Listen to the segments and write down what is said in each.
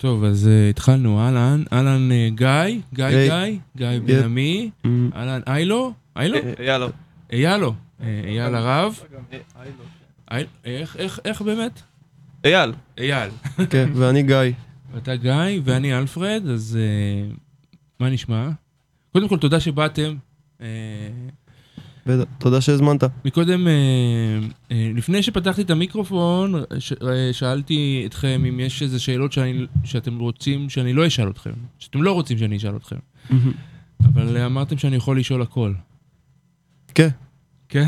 טוב, אז אה, התחלנו, אהלן, אהלן אה, גיא, גיא היי. גיא, גיא בן עמי, אמ, אהלן איילו, איילו? יאללה. איילו, אה, אייל הרב, אייל- איך- איך- איך באמת? אייל. אייל. כן, ואני גיא. ואתה גיא ואני אלפרד, אז אה, מה נשמע? קודם כל, תודה שבאתם. אה, ותודה שהזמנת. מקודם, אה, אה, לפני שפתחתי את המיקרופון, אה, שאלתי אתכם אם יש איזה שאלות שאני- שאתם רוצים שאני לא אשאל אתכם, שאתם לא רוצים שאני אשאל אתכם, אבל אמרתם שאני יכול לשאול הכל. כן, כן?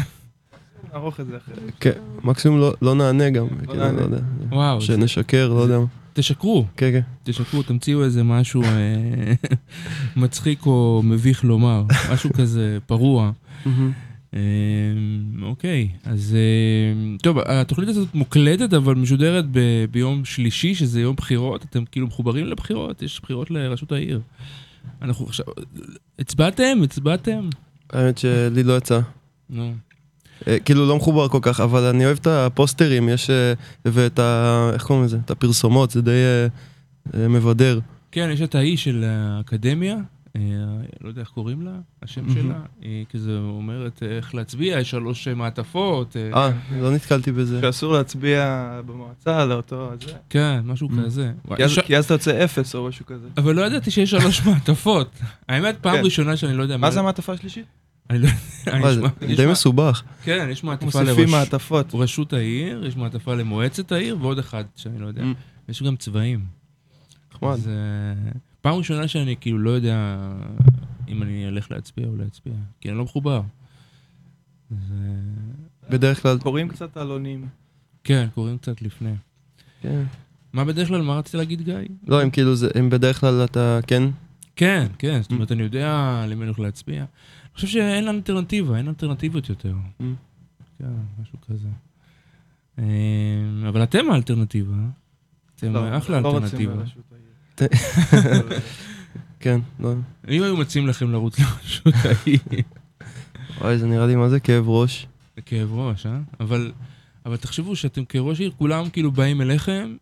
נערוך את זה אחרי. כן, מקסימום לא- לא נענה גם. כאילו, נענה. לא יודע. וואו, שנשקר, לא יודע מה. תשקרו, כן, כן. תשקרו, תמציאו איזה משהו מצחיק או מביך לומר, משהו כזה פרוע. אמ, אוקיי, אז אה, טוב, התוכנית הזאת מוקלטת אבל משודרת ב- ביום שלישי, שזה יום בחירות, אתם כאילו מחוברים לבחירות, יש בחירות לראשות העיר. אנחנו עכשיו, הצבעתם? הצבעתם? האמת שלי לא יצא. נו. אה, כאילו לא מחובר כל כך, אבל אני אוהב את הפוסטרים, יש... אה, ואת ה... איך קוראים לזה? את הפרסומות, זה די אה, מבדר. כן, יש את האי של האקדמיה, לא יודע איך קוראים לה, השם. שלה, היא כזה אומרת אה, איך להצביע, יש שלוש אה, מעטפות, אה, אה, לא נתקלתי בזה. שאסור להצביע במועצה לאותו הזה. כן, משהו Mm. כזה. כי אז- יש- כי אז אתה יוצא אפס או משהו כזה. אבל לא ידעתי שיש שלוש מעטפות. האמת, פעם כן. ראשונה שאני לא יודע מה זה המעטפה השלישית? אני לא יודע, מה- די מה- מסובך. כן, יש מעטפה. ראשות העיר, יש מעטפה למועצת העיר, ועוד אחד שאני לא יודע. יש גם צבעים. נחמד. פעם ראשונה שאני כאילו לא יודע אם אני אלך להצביע או להצביע, כי אני לא מחובר. אה, בדרך כלל... קוראים קצת עלונים. כן, קוראים קצת לפני. כן. מה בדרך כלל, מה רצית להגיד, גיא? לא, אם כאילו זה... אם בדרך כלל אתה... כן? כן, כן, זאת אומרת, אני יודע למי אני הולך להצביע. אני חושב שאין אלטרנטיבה, אין אלטרנטיבות יותר. Mm. כן, משהו כזה. אה, אבל אתם האלטרנטיבה. אתם לא, אחלה לא רוצים אלטרנטיבה. כן, לא. אם היו מציעים לכם לרוץ לרשות העיר, וואי, זה נראה לי מה זה כאב ראש. זה כאב ראש, אה? אבל, אבל תחשבו שאתם כראש עיר, כולם כאילו באים אליכם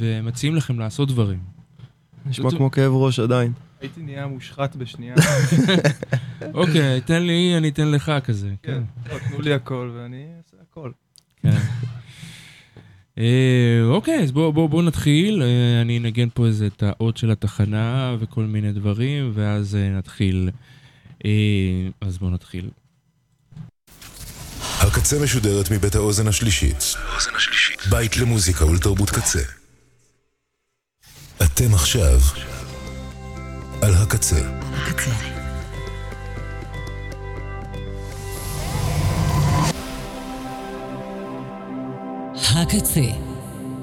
ומציעים לכם לעשות דברים. נשמע זה- כמו כאב ראש עדיין. הייתי נהיה מושחת בשנייה. אוקיי, תן לי, אני אתן לך כזה. כן. כן. לא, תנו לי הכל ואני אעשה הכל. אה, אוקיי, אז בואו בוא, בוא נתחיל. אה, אני אנגן פה איזה את האות של התחנה וכל מיני דברים, ואז אה, נתחיל. אה, אז בואו נתחיל. הקצה משודרת מבית האוזן השלישית. בית למוזיקה ולתרבות קצה. אתם עכשיו על הקצה. הקצה,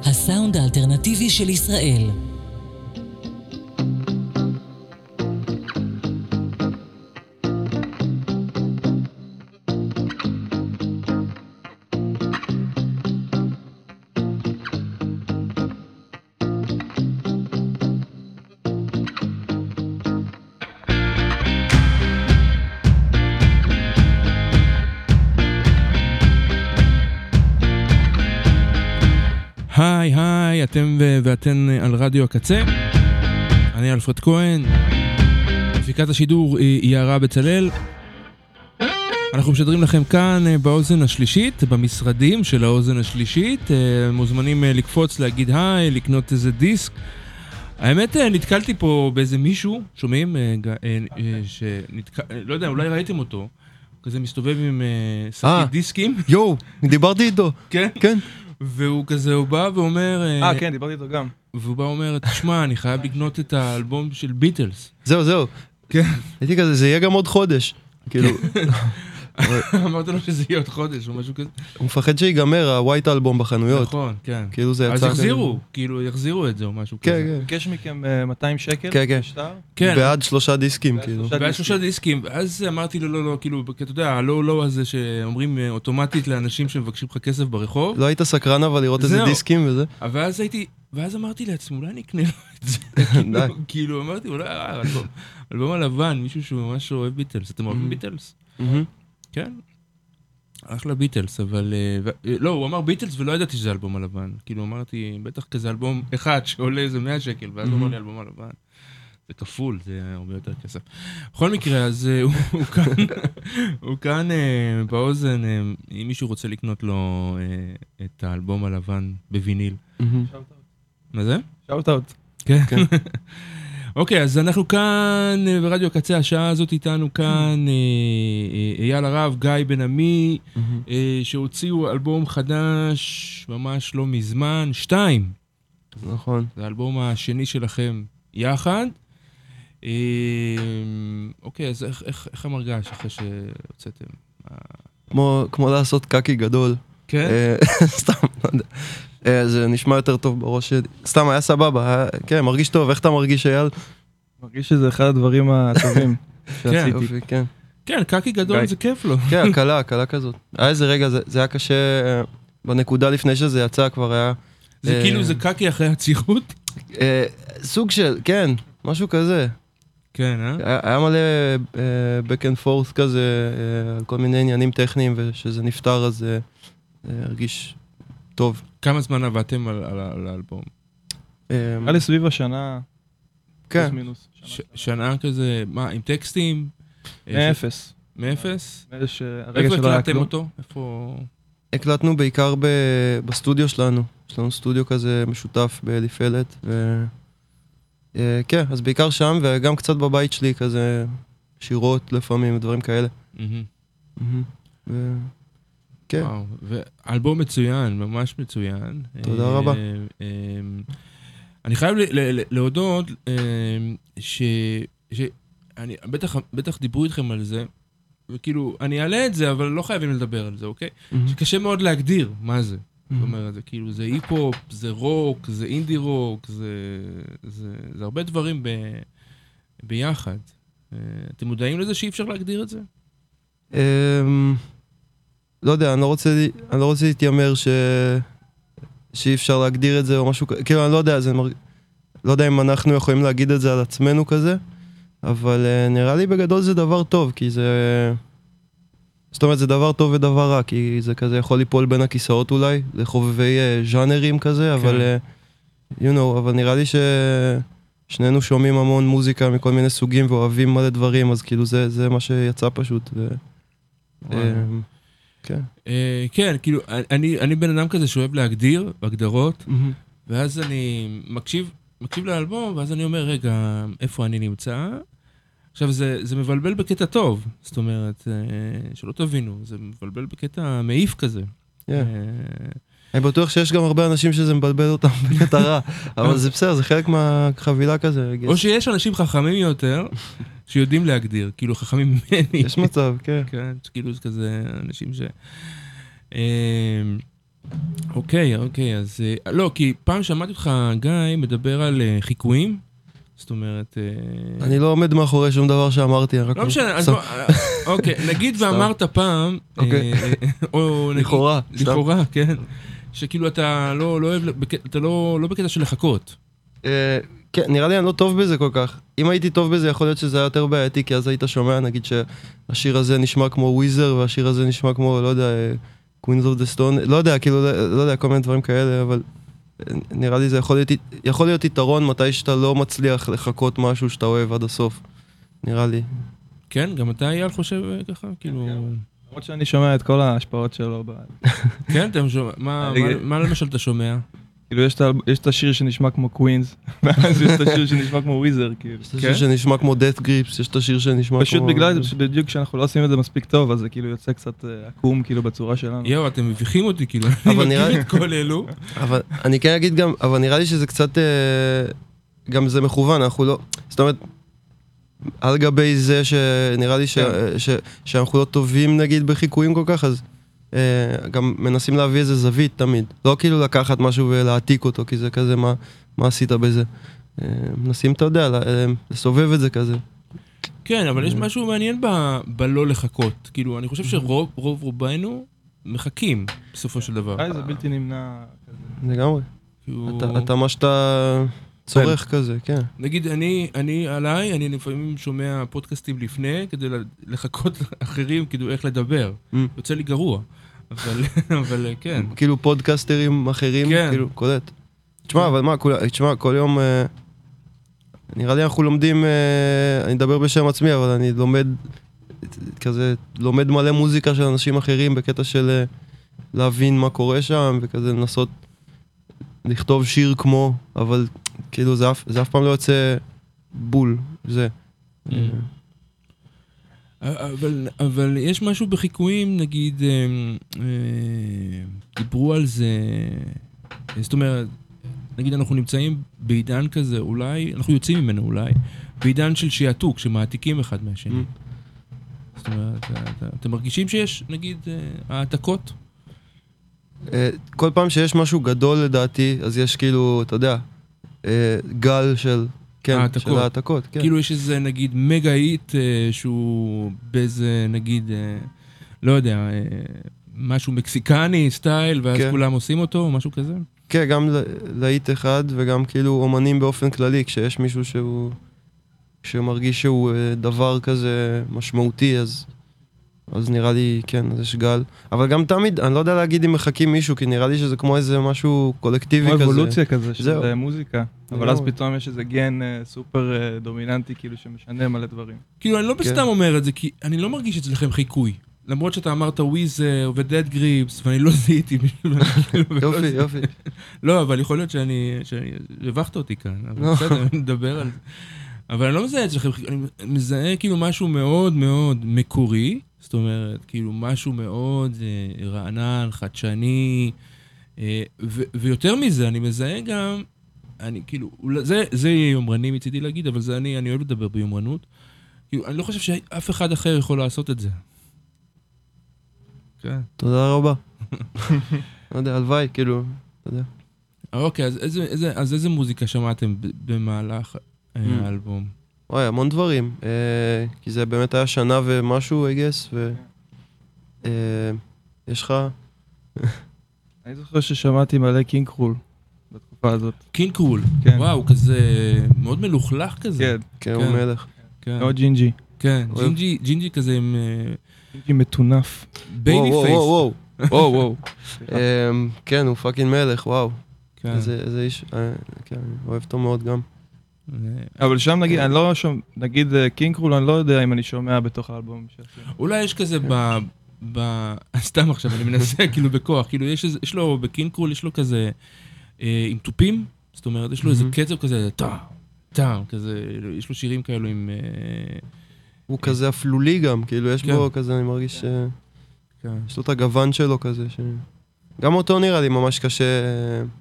הסאונד האלטרנטיבי של ישראל. אתם ואתן אה, על רדיו הקצה. אני אלפרד כהן. מפיקת השידור היא יערה בצלאל. אנחנו משדרים לכם כאן אה, באוזן השלישית, במשרדים של האוזן השלישית. אה, מוזמנים לקפוץ, להגיד היי, לקנות איזה דיסק. האמת, נתקלתי פה באיזה מישהו, שומעים? שנתק... לא יודע, אולי ראיתם אותו. כזה מסתובב עם. שקית דיסקים. יואו, דיברתי איתו. כן. כן. והוא כזה, הוא בא ואומר... אה, כן, דיברתי איתו גם. והוא בא ואומר, תשמע, אני חייב לקנות את האלבום של ביטלס. זהו, זהו. כן. הייתי כזה, זה יהיה גם עוד חודש. כאילו, אמרת לו שזה יהיה עוד חודש או משהו כזה. הוא מפחד שיגמר הווייט אלבום בחנויות. נכון, כן. כאילו זה יצא... אז יחזירו, כאילו, יחזירו את זה או משהו כן, כזה. כן. ביקש מכם אה, 200 שקל. כן, כן. שטר. כן. בעד שלושה דיסקים, בעד כאילו. שלושה והיה שלושה דיסקים, ואז אמרתי לו, לא, לא, כאילו, כי אתה יודע, הלא לא הזה שאומרים אה, אוטומטית לאנשים שמבקשים לך כסף ברחוב, לא היית סקרן אבל לראות איזה. דיסקים וזה? אבל אז הייתי, ואז אמרתי לעצמי, אולי אני אקנה לו את זה. די. כאילו, אמרתי, אולי, אה, אלבום- אלבום הלבן, מישהו שהוא ממש אוהב ביטלס. אתם אוהבים Mhm. ביטלס? כן. אחלה ביטלס, אבל... אה, ו- אה, לא, הוא אמר ביטלס ולא ידעתי שזה אלבום הלבן. כאילו, אמרתי, בטח כזה אלבום אחד שעולה איזה 100 שקל, ואז הוא אמר לי אלבום הלבן. זה כפול, זה הרבה יותר כסף. בכל מקרה, אז אה, הוא הוא כאן, הוא כאן באוזן, אם מישהו רוצה לקנות לו את האלבום הלבן בוויניל. מה זה? שאוט אאוט. כן. אוקיי, אז אנחנו כאן אה, ברדיו הקצה, השעה הזאת איתנו כאן אה, אה, אייל הרב, גיא בן עמי, שהוציאו אלבום חדש ממש לא מזמן, שתיים. נכון. זה האלבום השני שלכם יחד. אוקיי, אז איך, איך, איך המרגש אחרי שהוצאתם? כמו, כמו לעשות קקי גדול. כן? סתם, לא יודע. אה, זה נשמע יותר טוב בראש שלי. סתם, היה סבבה, היה- כן, מרגיש טוב. איך אתה מרגיש, אייל? מרגיש שזה אחד הדברים הטובים שעשיתי. יופי, כן. כן, קקי גדול. זה כיף לו. כן, הקלה, הקלה כזאת. היה איזה רגע, זה זה היה קשה, אה, בנקודה לפני שזה יצא כבר היה... זה אה, כאילו זה קקי אחרי עצירות? אה, סוג של, כן, משהו כזה. כן, אה? היה היה מלא אה, back and forth כזה, אה, על כל מיני עניינים טכניים, וכשזה נפתר אז אה, אה, הרגיש טוב. כמה זמן עבדתם על, על, על האלבום? אה, נראה לי סביב השנה, כן, פלוס מינוס. ש, שנה כזה, מה, עם טקסטים? אה, ש- מאפס. מאפס? איפה הקלטתם. אותו? איפה... הקלטנו בעיקר ב- בסטודיו שלנו. יש לנו סטודיו כזה משותף באליפלט, ו... אה, כן, אז בעיקר שם, וגם קצת בבית שלי כזה, שירות לפעמים, דברים כאלה. מהמם. מהמם. ו... כן. וואו, ואלבום מצוין, ממש מצוין. תודה אה, רבה. אה, אני חייב ל- ל- ל- להודות אה, ש... ש... אני, בטח, בטח דיברו איתכם על זה, וכאילו, אני אעלה את זה, אבל לא חייבים לדבר על זה, אוקיי? מהמם. שקשה מאוד להגדיר מה זה. זאת מהמם. אומרת, זה כאילו, זה היפ-הופ, זה רוק, זה אינדי רוק, זה, זה, זה הרבה דברים ב, ביחד. אה, אתם מודעים לזה שאי אפשר להגדיר את זה? לא יודע, אני לא רוצה, אני לא רוצה להתיימר ש... שאי אפשר להגדיר את זה או משהו כזה, כאילו אני לא יודע, זה מרג... לא יודע אם אנחנו יכולים להגיד את זה על עצמנו כזה, אבל uh, נראה לי בגדול זה דבר טוב, כי זה... זאת אומרת, זה דבר טוב ודבר רע, כי זה כזה יכול ליפול בין הכיסאות אולי, לחובבי uh, ז'אנרים כזה, אבל... Uh, you know, אבל נראה לי ששנינו שומעים המון מוזיקה מכל מיני סוגים ואוהבים מלא דברים, אז כאילו זה, זה מה שיצא פשוט. ו... וואלה. אמ, כן. אה, כן, כאילו, אני, אני בן אדם כזה שאוהב להגדיר, הגדרות, ואז אני מקשיב, מקשיב לאלבום, ואז אני אומר, רגע, איפה אני נמצא? עכשיו, זה, זה מבלבל בקטע טוב, זאת אומרת, אה, שלא תבינו, זה מבלבל בקטע מעיף כזה. כן. אה, אני בטוח שיש גם הרבה אנשים שזה מבלבל אותם בקטע רע, אבל זה בסדר, זה חלק מהחבילה כזה. או שיש אנשים חכמים יותר, שיודעים להגדיר, כאילו חכמים ממני. יש מצב, כן. כן, כאילו זה כזה אנשים ש... אה, אוקיי, אוקיי, אז... אה, לא, כי פעם שמעתי אותך, גיא, מדבר על אה, חיקויים. זאת אומרת... אה, אני לא עומד מאחורי שום דבר שאמרתי, רק... לא משנה, אז אוקיי, נגיד. ואמרת פעם... אוקיי. או נגיד... לכאורה. לכאורה, כן. שכאילו אתה לא לא אוהב... אתה לא לא בקטע של לחקות. אה, כן, נראה לי אני לא טוב בזה כל כך. אם הייתי טוב בזה, יכול להיות שזה היה יותר בעייתי, כי אז היית שומע, נגיד שהשיר הזה נשמע כמו Weezer, והשיר הזה נשמע כמו, לא יודע, Queens of the Stone, לא יודע, כאילו, לא לא יודע, כל מיני דברים כאלה, אבל אה, נראה לי זה יכול להיות, יכול להיות יתרון מתי שאתה לא מצליח לחקות משהו שאתה אוהב עד הסוף. נראה לי. כן, גם אתה, אייל, חושב אה, ככה? כאילו... למרות שאני שומע את כל ההשפעות שלו. ב- כן, אתה שומע... מה- למשל אתה שומע? כאילו יש את ה- יש את השיר שנשמע כמו קווינס, ואז יש את השיר שנשמע כמו וויזר, כאילו. יש את השיר שנשמע כמו death grips, יש את השיר שנשמע כמו... פשוט בגלל שבדיוק כשאנחנו לא עושים את זה מספיק טוב, אז זה כאילו יוצא קצת אה, עקום כאילו בצורה שלנו. יואו, אתם מביכים אותי, כאילו, אני מכיר את כל אלו. אבל אני כן אגיד גם, אבל נראה לי שזה קצת, אה, גם זה מכוון, אנחנו לא, זאת אומרת, על גבי זה שנראה לי ש, כן. ש, שאנחנו לא טובים נגיד בחיקויים כל כך, אז אה, גם מנסים להביא איזה זווית תמיד. לא כאילו לקחת משהו ולהעתיק אותו, כי זה כזה, מה, מה עשית בזה? אה, מנסים, אתה יודע, אה, לסובב את זה כזה. כן, אבל יש משהו מעניין ב- בלא לחכות. כאילו, אני חושב שרוב רוב רובנו מחכים, בסופו של דבר. זה בלתי נמנע. לגמרי. כאילו... אתה, אתה מה שאתה, צורך כזה, כן. נגיד, אני, אני עליי, אני לפעמים שומע פודקאסטים לפני, כדי לחכות לאחרים, כאילו, איך לדבר. Mm. יוצא לי גרוע. אבל, אבל כן. כאילו פודקסטרים אחרים, כן. כאילו, קולט. תשמע, אבל מה, כול- תשמע, כל יום, אה, נראה לי אנחנו לומדים, אה, אני אדבר בשם עצמי, אבל אני לומד, כזה, לומד מלא מוזיקה של אנשים אחרים בקטע של אה, להבין מה קורה שם, וכזה לנסות לכתוב שיר כמו, אבל כאילו זה אף, זה אף פעם לא יוצא בול, זה. Mm. אבל, אבל יש משהו בחיקויים, נגיד, אה, אה, דיברו על זה, זאת אומרת, נגיד אנחנו נמצאים בעידן כזה, אולי, אנחנו יוצאים ממנו אולי, בעידן של שעתוק, שמעתיקים אחד מהשני. Mm. זאת אומרת, אתה- אתם מרגישים שיש, נגיד, אה, העתקות? אה, כל פעם שיש משהו גדול לדעתי, אז יש כאילו, אתה יודע, אה, גל של, כן, העתקות. של העתקות, כן. כאילו יש איזה, נגיד, מגה היט אה, שהוא באיזה, נגיד, אה, לא יודע, אה, משהו מקסיקני, סטייל, ואז כן. כולם עושים אותו, או משהו כזה? כן, גם להיט אחד וגם כאילו אומנים באופן כללי, כשיש מישהו שהוא... שמרגיש שהוא אה, דבר כזה משמעותי, אז... אז נראה לי, כן, אז יש גל. אבל גם תמיד, אני לא יודע להגיד אם מחכים מישהו, כי נראה לי שזה כמו איזה משהו קולקטיבי כמו כזה. אבולוציה כזה של זהו. אה, מוזיקה. אבל אז. פתאום יש איזה גן אה, סופר אה, דומיננטי כאילו שמשנה מלא דברים. כאילו, אני לא כן. בסתם אומר את זה, כי אני לא מרגיש אצלכם חיקוי. למרות שאתה אמרת וויזר ודד גריפס, ואני לא זיהיתי מישהו, כאילו, יופי, יופי. לא, אבל יכול להיות שאני, שהבכת אותי כאן, אבל לא. בסדר, נדבר על זה. אבל אני לא מזהה אצלכם, אני מזהה כאילו משהו מאוד מאוד מקורי, זאת אומרת, כאילו משהו מאוד אה, רענן, חדשני, אה, ו- ויותר מזה, אני מזהה גם, אני כאילו, אולי- זה, זה יהיה יומרני מצידי להגיד, אבל זה אני, אני אוהב לדבר ביומרנות. כאילו, אני לא חושב שאף אחד אחר יכול לעשות את זה. כן. תודה רבה. לא יודע, הלוואי, כאילו, אתה יודע. אוקיי, אז איזה, איזה, אז איזה מוזיקה שמעתם ב- במהלך. האלבום? וואי, המון דברים. אה, כי זה באמת היה שנה ומשהו, I guess, ו... אה, יש לך... אני זוכר ששמעתי מלא King Krule בתקופה הזאת. King Krule. כן. וואו, כזה מאוד מלוכלך כזה. כן, כן, הוא כן. מלך. כן. מאוד ג'ינג'י. כן. ג'ינג'י, ג'ינג'י כזה עם אה, ג'ינג'י מטונף. baby וואו, face. וואו, וואו. וואו וואו. אמ, כן, הוא fucking מלך, וואו. כן. איזה איזה איש, כן, אני אוהב אותו מאוד גם. אה, אבל שם נגיד, אני לא שומע, נגיד אה, King Krule, אני לא יודע אם אני שומע בתוך האלבום שעשינו. אולי יש כזה ב... ב... סתם עכשיו, אני מנסה כאילו בכוח, כאילו יש איזה, יש לו, ב King Krule יש לו כזה, אה, עם תופים, זאת אומרת, יש לו איזה. קצב כזה, טאם, טאם, כזה, יש לו שירים כאלו עם... אה, הוא כזה אפלולי גם, כאילו, יש כן. בו כזה, אני מרגיש ש... כן. יש לו את הגוון שלו כזה, ש... גם אותו נראה לי ממש קשה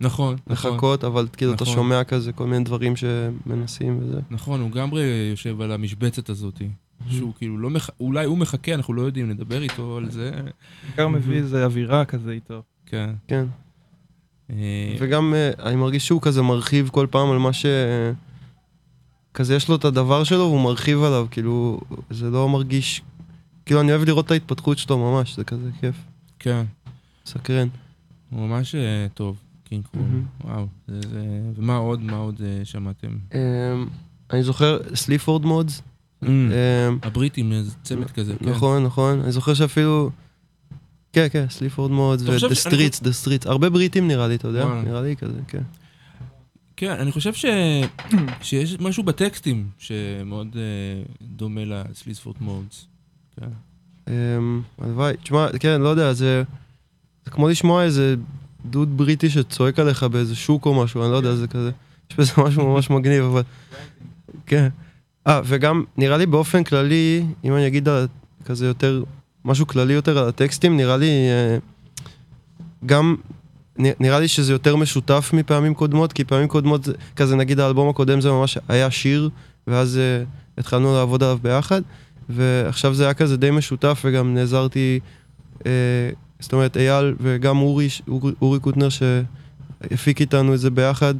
נכון, נכון. לחכות, אבל כאילו אתה נכון. שומע כזה כל מיני דברים שמנסים וזה. נכון, הוא לגמרי יושב על המשבצת הזאת. שהוא כאילו לא מח... אולי הוא מחכה, אנחנו לא יודעים, נדבר איתו על זה. בעיקר מביא איזה אווירה כזה איתו. כן. כן. אה, וגם אה, אני מרגיש שהוא כזה מרחיב כל פעם על מה ש... כזה יש לו את הדבר שלו והוא מרחיב עליו, כאילו, זה לא מרגיש... כאילו, אני אוהב לראות את ההתפתחות שלו ממש, זה כזה כיף, כן. סקרן. הוא ממש אה, טוב, King Krule. וואו. זה, זה... ומה עוד, מה עוד אה, שמעתם? אמ, אני זוכר, Sleaford Mods. Mm, אמ, הבריטים, איזה צמד כזה, כן. נכון, נכון. אני זוכר שאפילו... כן, כן, Sleaford Mods ו-The ש- Streets, The Streets. הרבה בריטים נראה לי, אתה יודע? נראה לי כזה, כן. כן, אני חושב ש... שיש משהו בטקסטים שמאוד אה, דומה לסליספורט מודס. כן. אמ, הלוואי, תשמע, כן, לא יודע, זה... זה כמו לשמוע איזה דוד בריטי שצועק עליך באיזה שוק או משהו, אני לא יודע, זה כזה... יש בזה משהו ממש מגניב, אבל... כן. אה, וגם, נראה לי באופן כללי, אם אני אגיד על כזה יותר, משהו כללי יותר על הטקסטים, נראה לי אה, גם, נראה לי שזה יותר משותף מפעמים קודמות, כי פעמים קודמות, זה- כזה נגיד האלבום הקודם זה ממש היה שיר, ואז אה, התחלנו לעבוד עליו ביחד, ועכשיו זה היה כזה די משותף, וגם נעזרתי, אה, זאת אומרת, אייל וגם אורי, אורי, אורי קוטנר שהפיק איתנו את זה ביחד,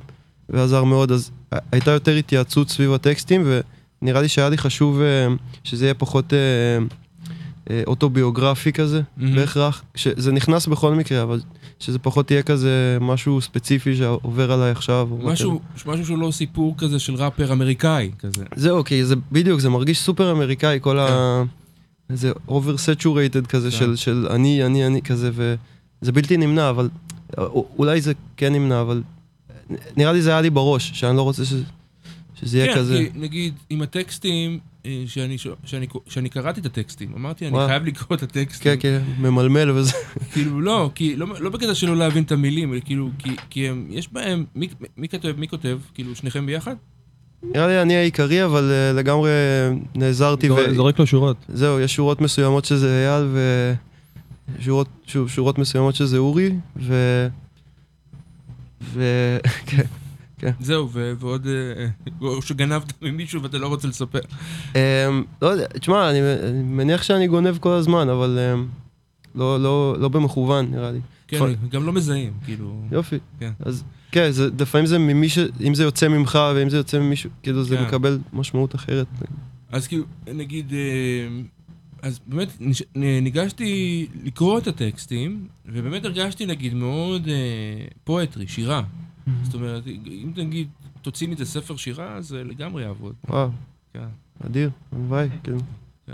ועזר מאוד, אז הייתה יותר התייעצות סביב הטקסטים, ונראה לי שהיה לי חשוב אה, שזה יהיה פחות אה, אה, אוטוביוגרפי כזה, מהמם. בהכרח, שזה נכנס בכל מקרה, אבל שזה פחות יהיה כזה משהו ספציפי שעובר עליי עכשיו. משהו, משהו שהוא לא סיפור כזה של ראפר אמריקאי כזה. זהו, כי זה בדיוק, זה מרגיש סופר אמריקאי, כל ה... כן. איזה over saturated כזה כן. של, של אני, אני, אני כזה, וזה בלתי נמנע, אבל אולי זה כן נמנע, אבל נראה לי זה היה לי בראש, שאני לא רוצה ש... שזה יהיה כן, כזה. כי נגיד עם הטקסטים, אה, שאני, שאני, שאני קראתי את הטקסטים, אמרתי, אני וואו. חייב לקרוא את הטקסטים. כן, כן, ממלמל וזה. כאילו, לא, כי, לא, לא בקטע שלא להבין את המילים, אלא כאילו, כי, כי הם, יש בהם, מי, מי כותב, מי כותב, כאילו, שניכם ביחד? נראה לי אני העיקרי, אבל אה, לגמרי נעזרתי. זור- ו- זורק לו שורות. זהו, יש שורות מסוימות שזה אייל, ושורות שוב, שורות מסוימות שזה אורי, ו... ו... כן. זהו, ו- ועוד, אה, או שגנבת ממישהו ואתה לא רוצה לספר. אמ, לא יודע, תשמע, אני אני מניח שאני גונב כל הזמן, אבל אמ, לא, לא, לא במכוון, נראה לי. כן, גם לא מזהים, כאילו. יופי. כן. אז כן, זה, לפעמים זה ממי ש... אם זה יוצא ממך ואם זה יוצא ממישהו, כאילו זה כן. מקבל משמעות אחרת. אז כאילו, נגיד, אה, אז באמת ניגשתי לקרוא את הטקסטים, ובאמת הרגשתי, נגיד, מאוד פואטרי, שירה. זאת אומרת, אם נגיד תוציא מזה ספר שירה, זה לגמרי יעבוד. וואו, כן, אדיר, הלוואי, כאילו. כן.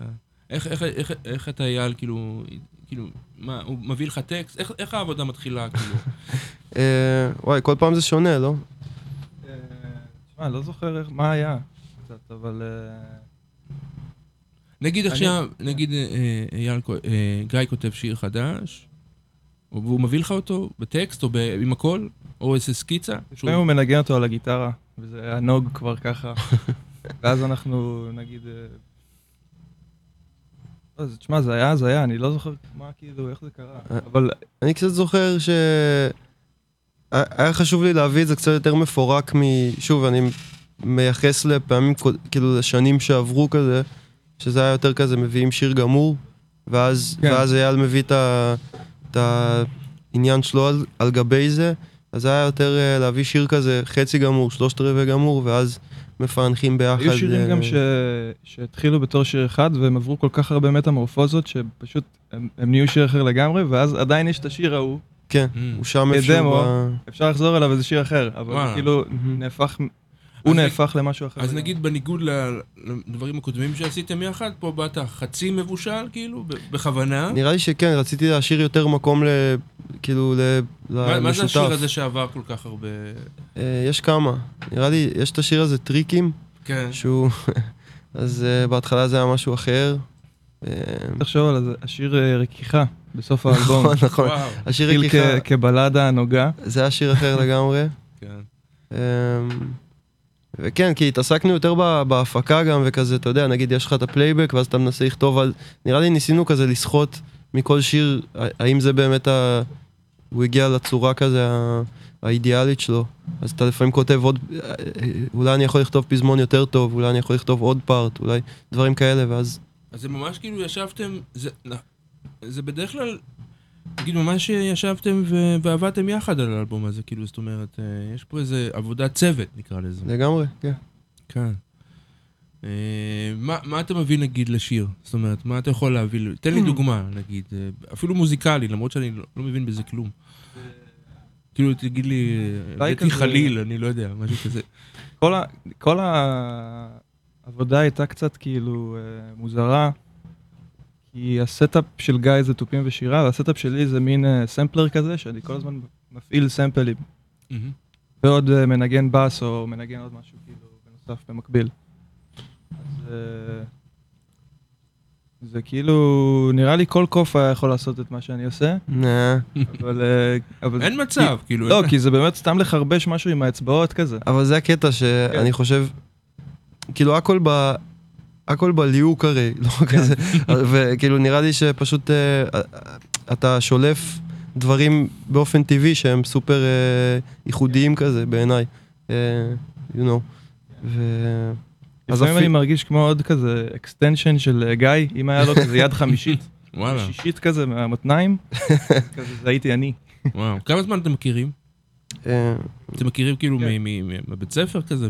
איך, איך, איך, איך אתה אייל, כאילו, כאילו, מה, הוא מביא לך טקסט? איך, איך העבודה מתחילה, כאילו? אה, וואי, כל פעם זה שונה, לא? תשמע, אני לא זוכר איך- מה היה קצת, אבל... אה, נגיד עכשיו, נגיד אה, אה, גיא כותב שיר חדש, והוא מביא לך אותו בטקסט או ב- עם הכל, או איזה סקיצה. לפעמים הוא מנגן אותו על הגיטרה, וזה הנוג כבר ככה. ואז אנחנו נגיד... אה, לא, זה- תשמע, זה היה אני לא זוכר מה, כאילו, איך זה קרה. אבל אני קצת זוכר ש... היה היה חשוב לי להביא את זה קצת יותר מפורק מ... שוב, אני מייחס לפעמים, כאילו, לשנים שעברו כזה, שזה היה יותר כזה, מביאים שיר גמור, ואז, כן. ואז אייל מביא. את העניין שלו על, על גבי זה, אז היה יותר אה, להביא שיר כזה חצי גמור, שלושת רבעי גמור, ואז מפענחים ביחד. היו שירים אה, גם ש... שהתחילו בתור שיר אחד, והם עברו כל כך הרבה מטמורפוזות, שפשוט הם, הם נהיו שיר אחר לגמרי, ואז עדיין יש את השיר ההוא, כן, Mm. הוא שם כדמו. איפשהו ב... אפשר לחזור אליו איזה שיר אחר, אבל וואלה. כאילו נהפך, הוא אז נהפך למשהו אחר. אז. נגיד בניגוד לדברים הקודמים שעשיתם יחד, פה באת חצי מבושל, כאילו, בכוונה. נראה לי שכן, רציתי להשאיר יותר מקום ל... כאילו, ל... מה- זה למשותף. השיר הזה שעבר כל כך הרבה... אה, יש כמה. נראה לי, יש את השיר הזה, טריקים, כן. שהוא... אז אה, בהתחלה זה היה משהו אחר. אה, תחשוב על זה, השיר רכיכה בסוף האלבום. נכון, נכון. השיר התחיל רך ככה, כבלדה נוגה. זה היה שיר אחר לגמרי. כן. וכן, כי התעסקנו יותר בהפקה גם, וכזה, אתה יודע, נגיד יש לך את הפלייבק, ואז אתה מנסה לכתוב על... נראה לי ניסינו כזה לסחוט מכל שיר, האם זה באמת ה... הוא הגיע לצורה כזה ה- האידיאלית שלו. אז אתה לפעמים כותב עוד... אולי אני יכול לכתוב פזמון יותר טוב, אולי אני יכול לכתוב עוד part, אולי דברים כאלה, ואז... אז זה ממש כאילו ישבתם, זה, זה בדרך כלל, נגיד ממש ישבתם ו- ועבדתם יחד על האלבום הזה, כאילו, זאת אומרת, אה, יש פה איזה עבודת צוות, נקרא לזה. לגמרי, כן. כן. אה, מה, מה אתה מביא נגיד לשיר? זאת אומרת, מה אתה יכול להביא? תן לי דוגמה, נגיד, אה, אפילו מוזיקלי, למרות שאני לא, לא מבין בזה כלום. כאילו, תגיד לי, הבאתי חליל, אני לא יודע, משהו כזה. כל, ה, כל העבודה הייתה קצת כאילו מוזרה, כי ה setup של גיא זה תופים ושירה, וה setup שלי זה מין אה, סמפלר כזה, שאני כל הזמן מפעיל סמפלים, מהמם. ועוד אה, מנגן בס או מנגן עוד משהו כאילו בנוסף במקביל. אז אה, זה כאילו, נראה לי כל קוף היה יכול לעשות את מה שאני עושה. אבל... אבל אין מצב, כאילו. לא, אין- כי זה באמת סתם לחרבש משהו עם האצבעות כזה. אבל זה הקטע שאני חושב, כאילו הכל ב... הכל בליהוק הרי, לא כזה, וכאילו נראה לי שפשוט אה, אתה שולף דברים באופן טבעי שהם סופר אה, ייחודיים כזה בעיניי, אה, you know. ו... אז לפעמים אני מרגיש כמו עוד כזה extension של אה, גיא, אם היה לו כזה יד חמישית, וואלה, שישית כזה מהמותניים, כזה זה הייתי אני. וואו. כמה זמן אתם מכירים? אה, אתם מכירים כאילו כן. מבית ספר כזה?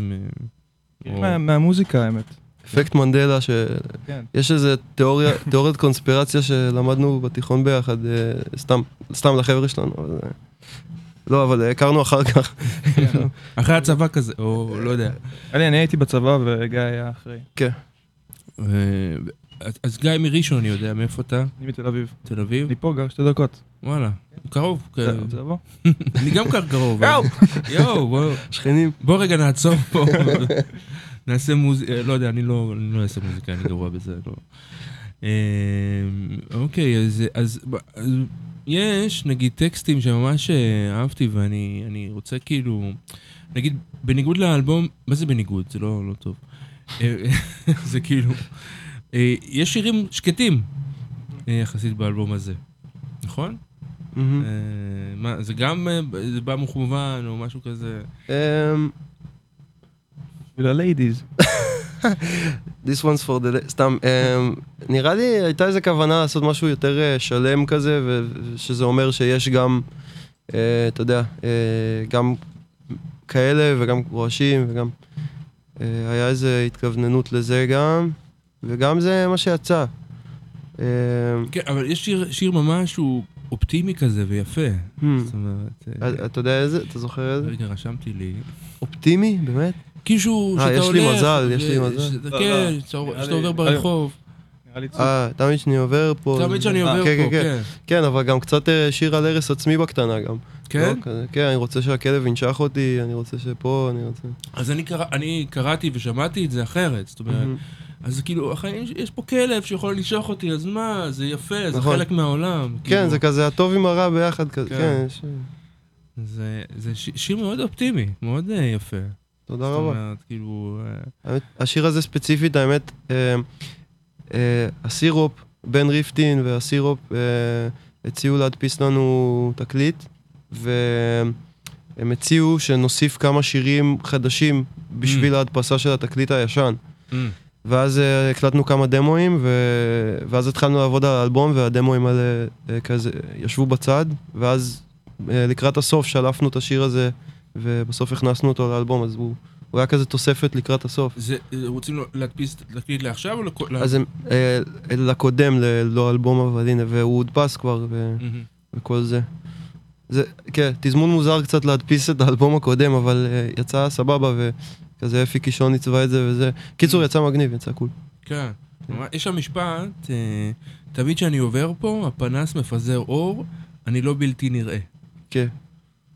מה- מהמוזיקה האמת. אפקט מנדלה, שיש כן. איזה תיאוריה, תיאוריית קונספירציה שלמדנו בתיכון ביחד, אה, סתם, סתם לחבר'ה שלנו. אבל, אה, לא, אבל הכרנו אחר כך. אחרי הצבא כזה, או לא יודע. אני אני הייתי בצבא וגיא היה אחרי. ו- אז- גיא מראשון, אני יודע, מאיפה אתה? אני מתל אביב. תל אביב? אני פה גר שתי דקות. וואלה, קרוב. כן. רוצה לבוא? אני גם גר קרוב. אבל- יואו, בוא- שכנים. בוא רגע נעצור פה. נעשה מוזיקה, לא יודע, אני לא אני לא אעשה מוזיקה, אני גרוע בזה, לא. אה, אוקיי, אז- יש נגיד טקסטים שממש אה, אהבתי ואני אני רוצה כאילו, נגיד בניגוד לאלבום, מה זה בניגוד? זה לא לא טוב. אה, זה כאילו, אה, יש שירים שקטים אה, יחסית באלבום הזה, נכון? אה, מה, זה גם, אה, זה בא מכוון או משהו כזה? בשביל הליידיז. This one's for the... סתם, אמ, נראה לי הייתה איזה כוונה לעשות משהו יותר אה, שלם כזה, ושזה אומר שיש גם, אה, אתה יודע, אה, גם כאלה וגם רועשים, וגם... אה, היה איזה התכווננות לזה גם, וגם זה מה שיצא. אמ, כן, אבל יש שיר, שיר ממש הוא אופטימי כזה ויפה. hmm, זאת אומרת, אה, אתה יודע איזה? אתה זוכר איזה? רגע, רשמתי לי. אופטימי? באמת? כאילו אה, שאתה יש לי הולך, מזל, ו- יש לי מזל. שאתה- לא, כן, לא. שאתה- נראה שאתה לי- עובר ברחוב. לי. אה, תמיד שאני עובר פה. תמיד שאני אה, עובר כן, פה, כן, כן. כן, אבל גם קצת אה, שיר על הרס עצמי בקטנה גם. כן? לא, כן, אני רוצה שהכלב ינשך אותי, אני רוצה שפה, אני רוצה... אז אני קרא- אני קראתי ושמעתי את זה אחרת. זאת אומרת. אז כאילו, החיים, יש פה כלב שיכול לנשוך אותי, אז מה, זה יפה, זה נכון. חלק מהעולם. כן, כאילו. זה כזה הטוב עם הרע ביחד כזה, כן. כן, יש- זה זה ש- שיר מאוד אופטימי, מאוד אה, יפה. תודה זאת רבה. אומרת, כאילו... אה, השיר הזה ספציפית, האמת, אה, אה, הסירופ, בן ריפטין והסירופ הציעו להדפיס לנו תקליט, והם הציעו שנוסיף כמה שירים חדשים בשביל Mm. ההדפסה של התקליט הישן. mm, ואז הקלטנו כמה דמוים, ו... ואז התחלנו לעבוד על האלבום, והדמוים האלה כזה ישבו בצד, ואז לקראת הסוף שלפנו את השיר הזה, ובסוף הכנסנו אותו לאלבום, אז הוא, הוא היה כזה תוספת לקראת הסוף. זה, אה, רוצים להדפיס תקליט לעכשיו או לכל... אז הם, אה, לקודם, ל- לא אלבום, אבל הנה, והוא הודפס כבר, ו... מהמם. וכל זה. זה, כן, תזמון מוזר קצת להדפיס את האלבום הקודם, אבל uh, יצא סבבה, וכזה אפי קישון עיצבה את זה וזה. קיצור, יצא מגניב, יצא קול. כן. ממש- יש שם משפט, אה, תמיד כשאני עובר פה, הפנס מפזר אור, אני לא בלתי נראה. כן,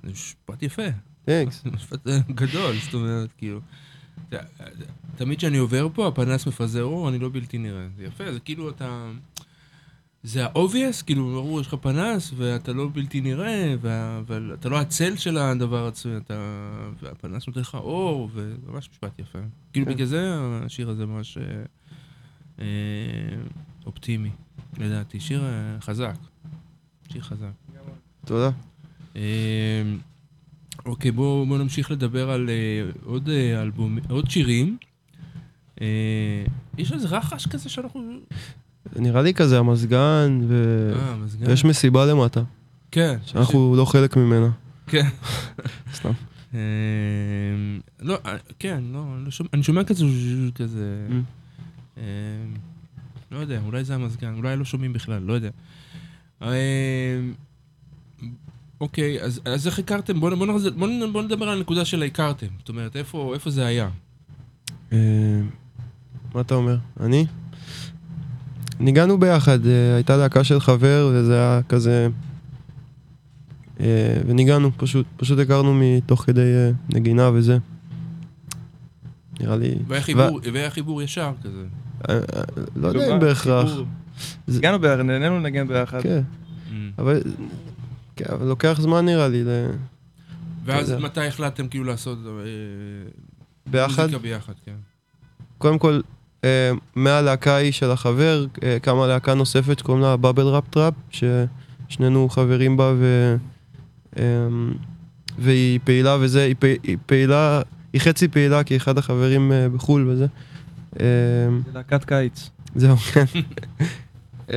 זה משפט יפה. תנקס. משפט גדול, זאת אומרת, כאילו... תמיד כשאני עובר פה, הפנס מפזר אור, אני לא בלתי נראה. זה יפה, זה כאילו אתה... זה ה-obvious, כאילו, ברור, יש לך פנס, ואתה לא בלתי נראה, אבל אתה לא הצל של הדבר עצמי, אתה... והפנס נותן לך אור, וממש משפט יפה. כאילו, כן. בגלל זה השיר הזה ממש אה, אה, אופטימי, לדעתי. שיר אה, חזק. שיר חזק. תודה. אוקיי, בואו בוא נמשיך לדבר על אה, עוד אה, אלבום, עוד שירים. אה, יש איזה רחש כזה שאנחנו... נראה לי כזה המזגן, ו... אה, מזגן. ויש מסיבה למטה, כן. שאנחנו לא חלק ממנה. כן. סתם. אה, לא, כן, לא, אני לא שומע- אני שומע כזה כזה... Mm. אה, לא יודע, אולי זה המזגן, אולי לא שומעים בכלל, לא יודע. אה, אוקיי, אז, אז איך הכרתם? בואו בוא, בוא, נ- בוא נדבר על הנקודה של הכרתם. זאת אומרת, איפה, איפה זה היה? אה, מה אתה אומר? אני? ניגענו ביחד, אה, הייתה להקה של חבר, וזה היה כזה... אה, וניגענו, פשוט, פשוט הכרנו מתוך כדי נגינה וזה. נראה לי... והיה חיבור, ישר כזה. לא יודע אם בהכרח. ביחד, נהנינו לנגן ביחד. כן, Mm. אבל... כן, אבל לוקח זמן נראה לי, ל- ואז. מתי החלטתם כאילו לעשות אה, ביחד. מוזיקה ביחד, כן. קודם כל, אה, מהלהקה ההיא של החבר, אה, קמה להקה נוספת שקוראים לה בבל ראפ טראפ, ששנינו חברים בה, ו... אה, והיא פעילה וזה, היא, פ... היא פעילה, היא חצי פעילה כי אחד החברים אה, בחו"ל וזה. אה, זה להקת קיץ. זהו, כן.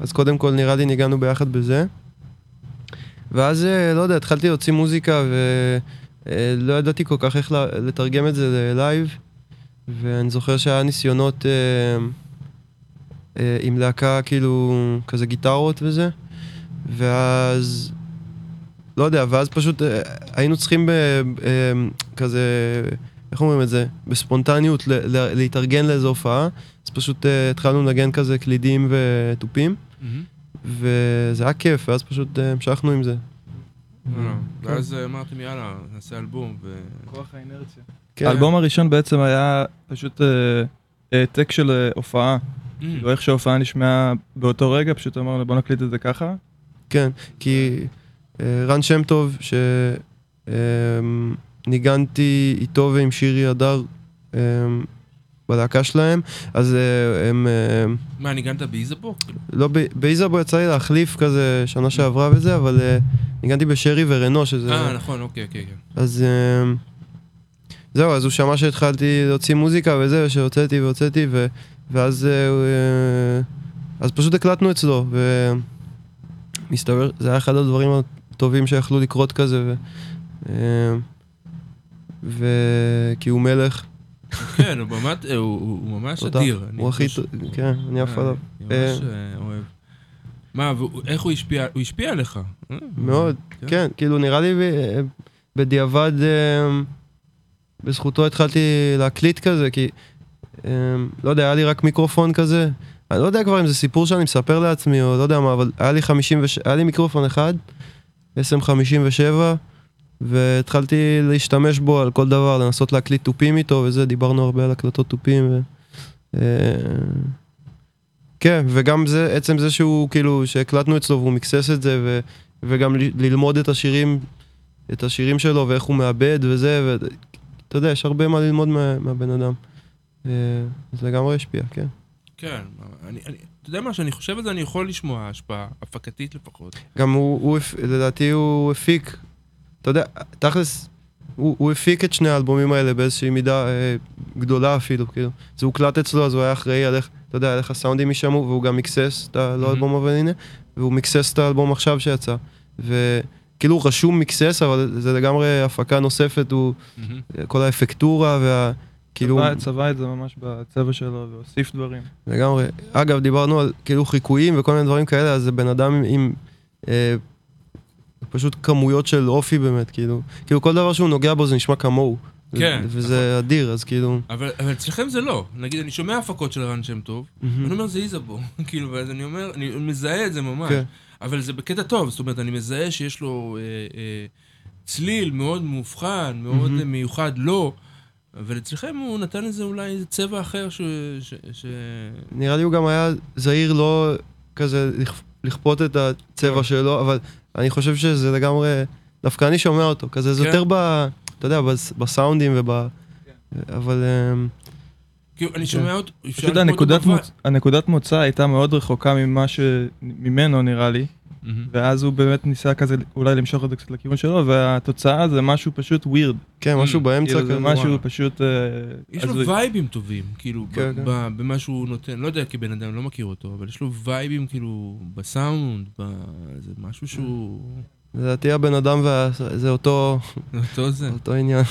אז קודם כל נראה לי ניגענו ביחד בזה. ואז, אה, לא יודע, התחלתי להוציא מוזיקה ולא ידעתי כל כך איך לתרגם את זה ללייב. ואני זוכר שהיה ניסיונות אה, אה, עם להקה, כאילו, כזה גיטרות וזה, ואז, לא יודע, ואז פשוט אה, היינו צריכים ב, אה, כזה, איך אומרים את זה? בספונטניות ל, ל, להתארגן לאיזו הופעה, אז פשוט אה, התחלנו לנגן כזה קלידים ותופים, מהמם. וזה היה כיף, ואז פשוט אה, המשכנו עם זה. ואז אה, אמרתם יאללה, נעשה אלבום. כוח האינרציה. כן. האלבום הראשון בעצם היה פשוט אה, העתק של אה, הופעה. כאילו איך שההופעה נשמעה באותו רגע, פשוט אמרנו בוא נקליט את זה ככה. כן, כי אה, רן שם טוב, שניגנתי איתו ועם שירי הדר אה, בלהקה שלהם, אז אה, הם... אה, מה, ניגנת באיזבו? לא, באיזבו יצא לי להחליף כזה שנה שעברה וזה, אבל אה, ניגנתי בשרי ורנו, שזה... אה, נכון, אוקיי, אוקיי, כן. אז זהו, אז הוא שמע שהתחלתי להוציא מוזיקה וזה, שהוצאתי והוצאתי, ו, ואז אז פשוט הקלטנו אצלו, ומסתבר, זה היה אחד הדברים הטובים שיכלו לקרות כזה, ו... אה, וכי הוא מלך, כן, הוא ממש- הוא ממש. אדיר. הוא הכי, טוב, כן, אני עף עליו. אני ממש אה, אוהב. מה, איך הוא השפיע? הוא השפיע עליך. אה, מאוד, כן, כאילו נראה לי בדיעבד, אה, בזכותו התחלתי להקליט כזה, כי אה, לא יודע, היה לי רק מיקרופון כזה. אני לא יודע כבר אם זה סיפור שאני מספר לעצמי או לא יודע מה, אבל היה לי 56, היה לי מיקרופון אחד, SM57, והתחלתי להשתמש בו על כל דבר, לנסות להקליט תופים איתו וזה, דיברנו הרבה על הקלטות תופים. ו... אה, כן, וגם זה, עצם זה שהוא, כאילו, שהקלטנו אצלו והוא מיקסס את זה, ו... וגם ללמוד את השירים, את השירים שלו ואיך הוא מאבד וזה, ואתה יודע, יש הרבה מה ללמוד מה, מהבן אדם. אה, זה לגמרי השפיע, כן. כן, אני, אני, אתה יודע מה, שאני חושב על זה, אני יכול לשמוע השפעה, הפקתית לפחות. גם הוא, הוא לדעתי הוא הפיק, אתה יודע, תכלס, הוא, הוא הפיק את שני האלבומים האלה באיזושהי מידה אה, גדולה אפילו, כאילו. זה הוקלט אצלו, אז הוא היה אחראי על איך, אתה יודע, על איך הסאונדים יישמעו, והוא גם מיקסס את ה... לא. אלבום אבל הנה, והוא מיקסס את האלבום עכשיו שיצא. וכאילו רשום מיקסס, אבל זה לגמרי הפקה נוספת, הוא. כל האפקטורה וה... כאילו, צבע- צבע את זה ממש בצבע שלו והוסיף דברים. לגמרי. אגב, דיברנו על כאילו חיקויים וכל מיני דברים כאלה, אז זה בן אדם עם, עם אה, פשוט כמויות של אופי באמת, כאילו. כאילו כל דבר שהוא נוגע בו זה נשמע כמוהו. כן, וזה אדיר, אז כאילו... אבל, אבל אצלכם זה לא. נגיד, אני שומע הפקות של רן שם טוב, אני אומר, זה איזבו. כאילו, ואז אני אומר, אני מזהה את זה ממש. כן. אבל זה בקטע טוב, זאת אומרת, אני מזהה שיש לו אה, אה, צליל מאוד מאובחן, מאוד. אה, מיוחד לו, אבל אצלכם הוא נתן לזה אולי איזה צבע אחר ש... ש, ש... נראה לי הוא גם היה זהיר לא כזה לכ- לכפות את הצבע כן. שלו, אבל אני חושב שזה לגמרי... דווקא אני שומע אותו, כזה זה כן. יותר ב... אתה יודע, בס- בסאונדים וב... אבל... אמ, כאילו, אני שומע אותו, אפשר לשמוע אותו. מוצ- הנקודת מוצא הייתה מאוד רחוקה ממה ש... ממנו נראה לי, מהמם. ואז הוא באמת ניסה כזה אולי למשוך את זה קצת לכיוון שלו, והתוצאה זה משהו פשוט ווירד. כן, משהו Mm, באמצע כאילו זה כזה. משהו וואלה. פשוט... אה, יש לו. וייבים טובים, כאילו, ב- כן, כן. ב- במה שהוא נותן, לא יודע כבן אדם, לא מכיר אותו, אבל יש לו וייבים כאילו בסאונד, ב- זה משהו שהוא... לדעתי הבן אדם וה... זה אותו, אותו זה. אותו עניין.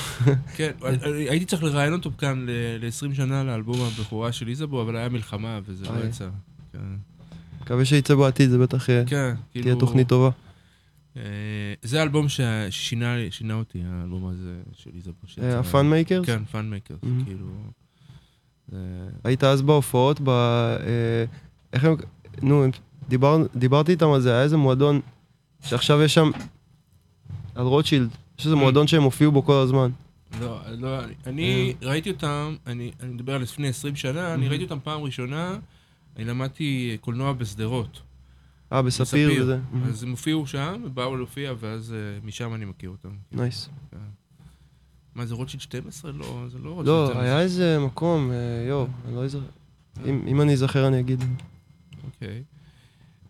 כן, הייתי צריך לראיין אותו כאן ל-20 שנה לאלבום הבכורה של איזבו, אבל היה מלחמה וזה לא אוי. יצא. מקווה שיצא בעתיד, זה בטח כן, תהיה כאילו... תוכנית טובה. אה, זה האלבום ש- ששינה שינה אותי, האלבום הזה של איזבו. שיצא. ה Fun Makers? כן, Fun Makers, Mhm. כאילו... היית אז בהופעות, ב... אה, איך הם... נו, דיבר... דיברתי איתם על זה, היה איזה מועדון שעכשיו יש שם... על רוטשילד. יש איזה Mm. מועדון שהם הופיעו בו כל הזמן. לא, לא, אני- ראיתי אותם, אני אני מדבר על לפני 20 שנה, אני Mhm. ראיתי אותם פעם ראשונה, אני למדתי קולנוע בשדרות. אה, בספיר. וזה. אז הם הופיעו שם, באו להופיע, ואז אה, משם אני מכיר אותם. nice. מה, זה רוטשילד 12? לא, זה לא רוטשילד לא, 12. היה איזה מקום, אה, יואו, אני לא אזכר. אם אני אזכר אני אגיד. אוקיי.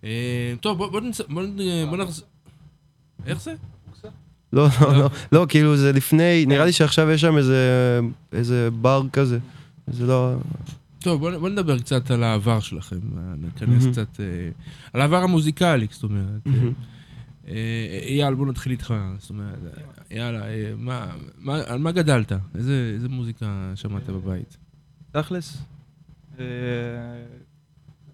אה, טוב, בוא- נחזור... איך זה? לא, לא, לא, לא, כאילו זה לפני, נראה לי שעכשיו יש שם איזה, איזה בר כזה. זה לא... טוב, בוא, בוא נדבר קצת על העבר שלכם, אה, ניכנס מהמם. קצת... אה, על העבר המוזיקלי, זאת אומרת. מהמם. אה, אייל, בוא נתחיל איתך, זאת אומרת, אה, יאללה, אה, מה, מה, על מה גדלת? איזה, איזה מוזיקה שמעת בבית? תכלס, אה,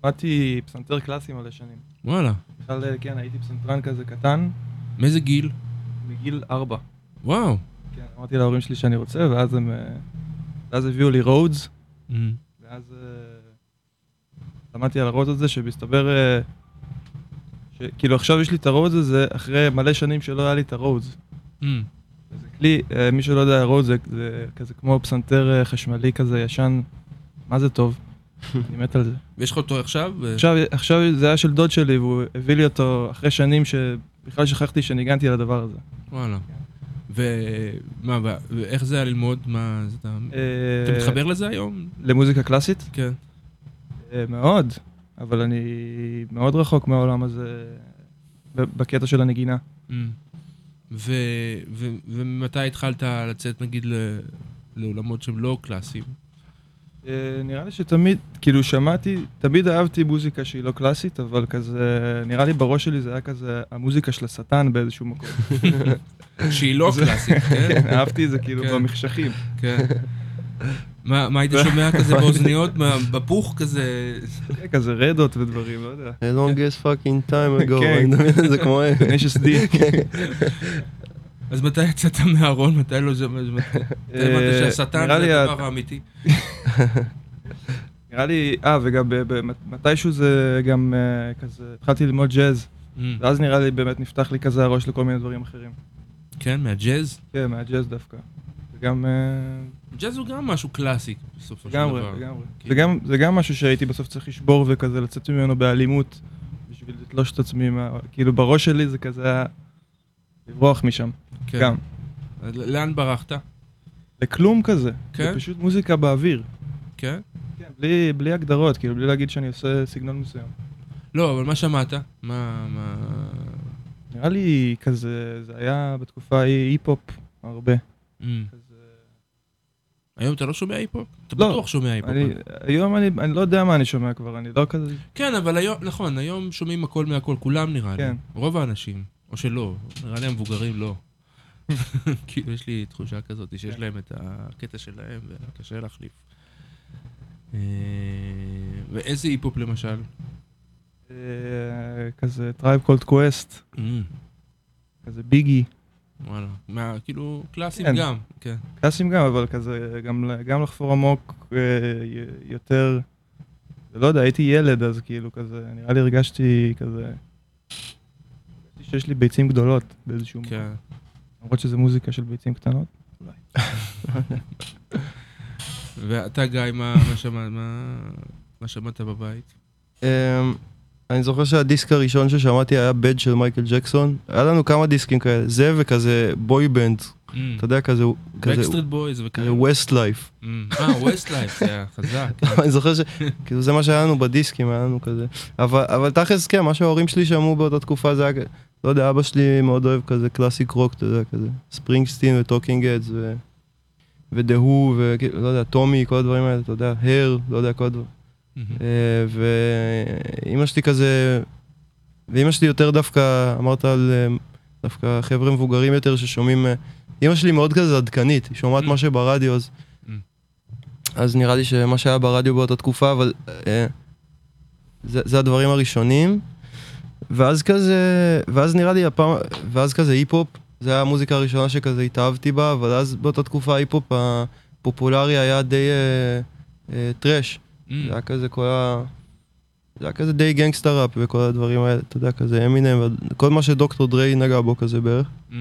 למדתי פסנתר קלאסי מלא שנים. וואלה. בכלל, כן, הייתי פסנתרן כזה קטן, מאיזה גיל? מגיל ארבע. וואו. כן, אמרתי להורים שלי שאני רוצה, ואז הם... ואז הביאו לי Rhodes, Mm. אה, למדתי על ה Rhodes הזה, שמסתבר... אה, שכאילו עכשיו יש לי את ה Rhodes הזה, אחרי מלא שנים שלא היה לי את ה Rhodes. Mm. זה כלי, אה, מי שלא יודע, רודס זה, זה כזה כמו פסנתר אה, חשמלי כזה ישן, מה זה טוב. אני מת על זה. ויש לך אותו עכשיו? עכשיו, עכשיו זה היה של דוד שלי, והוא הביא לי אותו אחרי שנים שבכלל שכחתי שניגנתי על הדבר הזה. וואלה. ומה, ואיך זה היה ללמוד? מה, אתה... אה, אתה מתחבר לזה היום? למוזיקה קלאסית? כן. אה, מאוד, אבל אני מאוד רחוק מהעולם הזה בקטע של הנגינה. Mm. ומתי התחלת לצאת נגיד ל- לעולמות שהם לא קלאסיים? אה, נראה לי שתמיד, כאילו שמעתי, תמיד אהבתי מוזיקה שהיא לא קלאסית, אבל כזה, נראה לי בראש שלי זה היה כזה המוזיקה של השטן באיזשהו מקום. שהיא לא זה- קלאסית, כן? כן, אהבתי את זה כאילו כן. במחשכים. כן. מה מה היית שומע כזה באוזניות, בפוך כזה? כן, כזה רדות ודברים, לא יודע. The longest fucking time ago, כן. אני מדמיין את זה כמו... HSD. אז מתי יצאת מהארון? מתי לא זה... מתי אה, שהשטן נראה לי זה הדבר האמיתי? נראה לי, אה, וגם מתישהו זה גם אה, כזה, התחלתי ללמוד ג'אז, Mm. ואז נראה לי באמת נפתח לי כזה הראש לכל מיני דברים אחרים. כן, מהג'אז? כן, מהג'אז דווקא. וגם, אה, ג'אז הוא גם משהו קלאסי, בסופו של לגמרי, דבר. לגמרי. זה גם- זה גם משהו שהייתי בסוף צריך לשבור וכזה לצאת ממנו באלימות, בשביל לתלוש את עצמי, כאילו בראש שלי זה כזה לברוח משם, כן. גם. לאן ברחת? לכלום כזה, כן? זה פשוט מוזיקה באוויר. כן? כן, בלי, בלי הגדרות, כאילו בלי להגיד שאני עושה סגנון מסוים. לא, אבל מה שמעת? מה... מה... נראה לי כזה, זה היה בתקופה ההיא היפ-הופ הרבה. Mm. כזה... היום אתה לא שומע היפ-הופ? אתה לא. בטוח שומע היפ-הופ. אני, היום אני, אני לא יודע מה אני שומע כבר, אני לא כזה... כן, אבל היום, נכון, היום שומעים הכל מהכל, כולם נראה לי. כן. רוב האנשים. או שלא, נראה לי המבוגרים לא. כאילו, יש לי תחושה כזאת שיש כן. להם את הקטע שלהם, וקשה להחליף. אה, ואיזה היפ-הופ למשל? אה, כזה Tribe Called Quest, כזה Biggie, וואלה. מה, כאילו, classics כן. גם, כן. classics גם, אבל כזה, גם, גם לחפור עמוק אה, יותר, לא יודע, הייתי ילד אז כאילו כזה, נראה לי הרגשתי כזה, שיש לי ביצים גדולות באיזשהו מקום, כן. למרות שזה מוזיקה של ביצים קטנות. ואתה, גיא, מה מה שמע- מה- מה שמעת בבית? אמ, אני זוכר שהדיסק הראשון ששמעתי היה Bad של מייקל ג'קסון. היה לנו כמה דיסקים כאלה, זה וכזה boy band. אתה יודע, כזה, Backstreet Boys וכאלה. Westlife. Mm. אה, Westlife, זה היה חזק. אני זוכר ש... כאילו זה מה שהיה לנו בדיסקים, היה לנו כזה. אבל, תכלס כן, מה שההורים שלי שמעו באותה תקופה זה היה, לא יודע, אבא שלי מאוד אוהב כזה classic rock, אתה יודע, כזה ספרינגסטין ו Talking Heads ו... ודהו וכאילו, לא יודע, טומי, כל הדברים האלה, אתה יודע, הר, לא יודע, כל הדברים. אה, ואימא שלי כזה, ואימא שלי יותר דווקא, אמרת על אה, דווקא חבר'ה מבוגרים יותר ששומעים, אה, אימא שלי מאוד כזה עדכנית, היא שומעת Mm. מה שברדיו, אז, Mm. אז נראה לי שמה שהיה ברדיו באותה תקופה, אבל אה, זה, זה הדברים הראשונים. ואז כזה, ואז נראה לי הפעם, ואז כזה היפ-הופ, זה היה המוזיקה הראשונה שכזה התאהבתי בה, אבל אז באותה תקופה ההיפ-הופ הפופולרי היה די אה, אה, טראש. Mm. זה היה כזה כל ה... זה היה כזה די gangsta rap וכל הדברים האלה, אתה יודע, כזה אמינם, כל מה ש Dr. Dre נגע בו כזה בערך. Mm.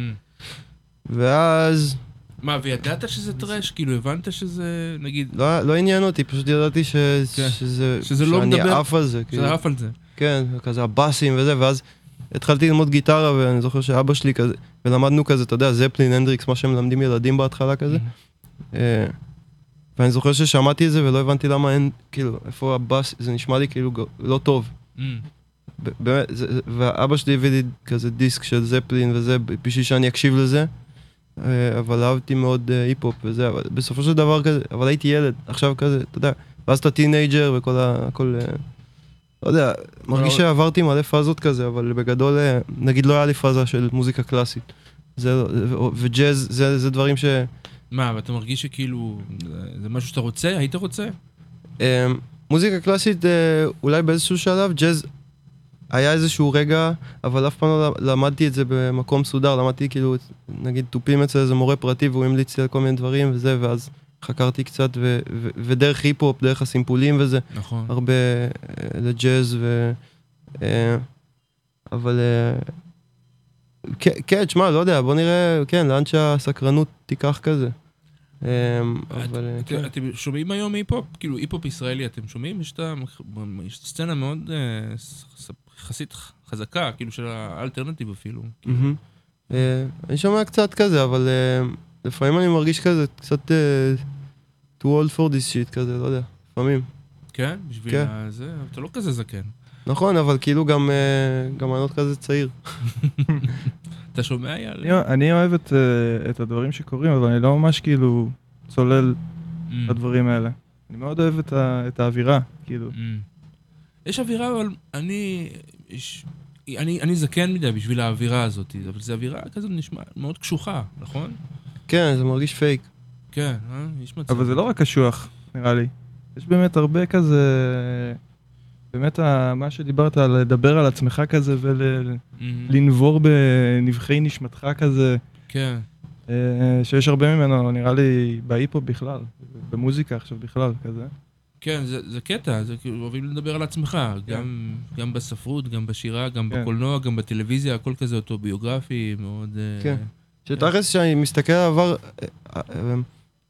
ואז מה, וידעת שזה טראש? כאילו, הבנת שזה, נגיד, לא, לא עניין אותי, פשוט ידעתי ש... כן. שזה... שזה לא שאני מדבר- עף על זה, כאילו. שזה עף על זה. כן, כזה הבאסים וזה, ואז התחלתי ללמוד גיטרה, ואני זוכר שאבא שלי כזה, ולמדנו כזה, אתה יודע, זפלין, הנדריקס, מה שמלמדים ילדים בהתחלה כזה. אה, ואני זוכר ששמעתי את זה ולא הבנתי למה אין, כאילו, איפה הבאס, זה נשמע לי כאילו לא טוב. באמת, ואבא שלי הביא לי כזה דיסק של זפלין וזה, בשביל שאני אקשיב לזה. אה, אבל אהבתי מאוד אה, היפ-הופ וזה, אבל בסופו של דבר כזה, אבל הייתי ילד, עכשיו כזה, אתה יודע, ואז אתה teenager וכל ה... הכל... אה, לא יודע, מרגיש אבל- שעברתי מלא פאזות כזה, אבל בגדול, נגיד לא היה לי פאזה של מוזיקה קלאסית. זה, לא- וג'אז, זה, זה דברים ש... מה, ואתה מרגיש שכאילו, זה- משהו שאתה רוצה? היית רוצה? מוזיקה קלאסית, אולי באיזשהו שלב, ג'אז היה איזשהו רגע, אבל אף פעם לא למדתי את זה במקום מסודר, למדתי כאילו, נגיד תופים אצל איזה מורה פרטי והוא המליץ לי על כל מיני דברים וזה, ואז חקרתי קצת, ו- ו- ודרך היפ-הופ, דרך הסימפולים וזה, נכון. הרבה אה, לג'אז ו... אה, אבל... אה, כן, תשמע, לא יודע, בוא נראה, כן, לאן שהסקרנות תיקח כזה. אבל כן. אתם שומעים היום היפ-הופ? כאילו היפ-הופ ישראלי, אתם שומעים? יש את ה- יש סצנה מאוד יחסית חזקה, כאילו של ה alternative אפילו. אה, אני שומע קצת כזה, אבל אה, לפעמים אני מרגיש כזה, קצת אה, too old for this shit כזה, לא יודע, לפעמים. כן? בשביל כן. זה, אתה לא כזה זקן. נכון, אבל כאילו גם גם אני לא כזה צעיר. אתה שומע, אייל? אני- אוהב את, את הדברים שקורים, אבל אני לא ממש כאילו צולל Mm, לדברים האלה. אני מאוד אוהב את, את האווירה, כאילו. mm. יש אווירה, אבל אני... יש- אני, אני זקן מדי בשביל האווירה הזאת, אבל זו אווירה כזאת נשמע מאוד קשוחה, נכון? כן, זה מרגיש פייק. כן, אה? יש מצב. אבל זה לא רק קשוח, נראה לי. יש באמת הרבה כזה... באמת מה שדיברת על לדבר על עצמך כזה. ולנבור בנבחי נשמתך כזה, כן. אה, שיש הרבה ממנו, נראה לי, בהיפ-הופ בכלל, במוזיקה עכשיו בכלל, כזה. כן, זה, זה קטע, זה כאילו אוהבים לדבר על עצמך, גם, גם בספרות, גם בשירה, גם כן. בקולנוע, גם בטלוויזיה, הכל כזה אוטוביוגרפי, מאוד... אה, כן. שתכלס, כשאני מסתכל על העבר, אה, אה,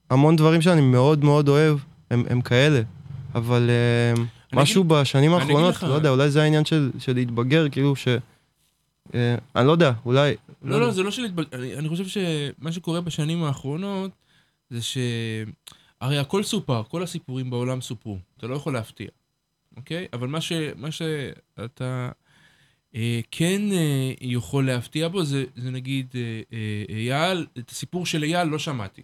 המון דברים שאני מאוד מאוד אוהב, הם הם כאלה. אבל משהו בשנים אגיד האחרונות, לך- לא יודע, אולי זה העניין של של להתבגר, כאילו ש... אני לא יודע, אולי... לא, לא, זה לא של התבג... אני, אני חושב שמה שקורה בשנים האחרונות זה ש... הרי הכל סופר, כל הסיפורים בעולם סופרו. אתה לא יכול להפתיע, אוקיי? אבל מה, ש... מה שאתה אה, כן אה, יכול להפתיע בו זה, זה נגיד אה, אה, אייל, את הסיפור של אייל לא שמעתי,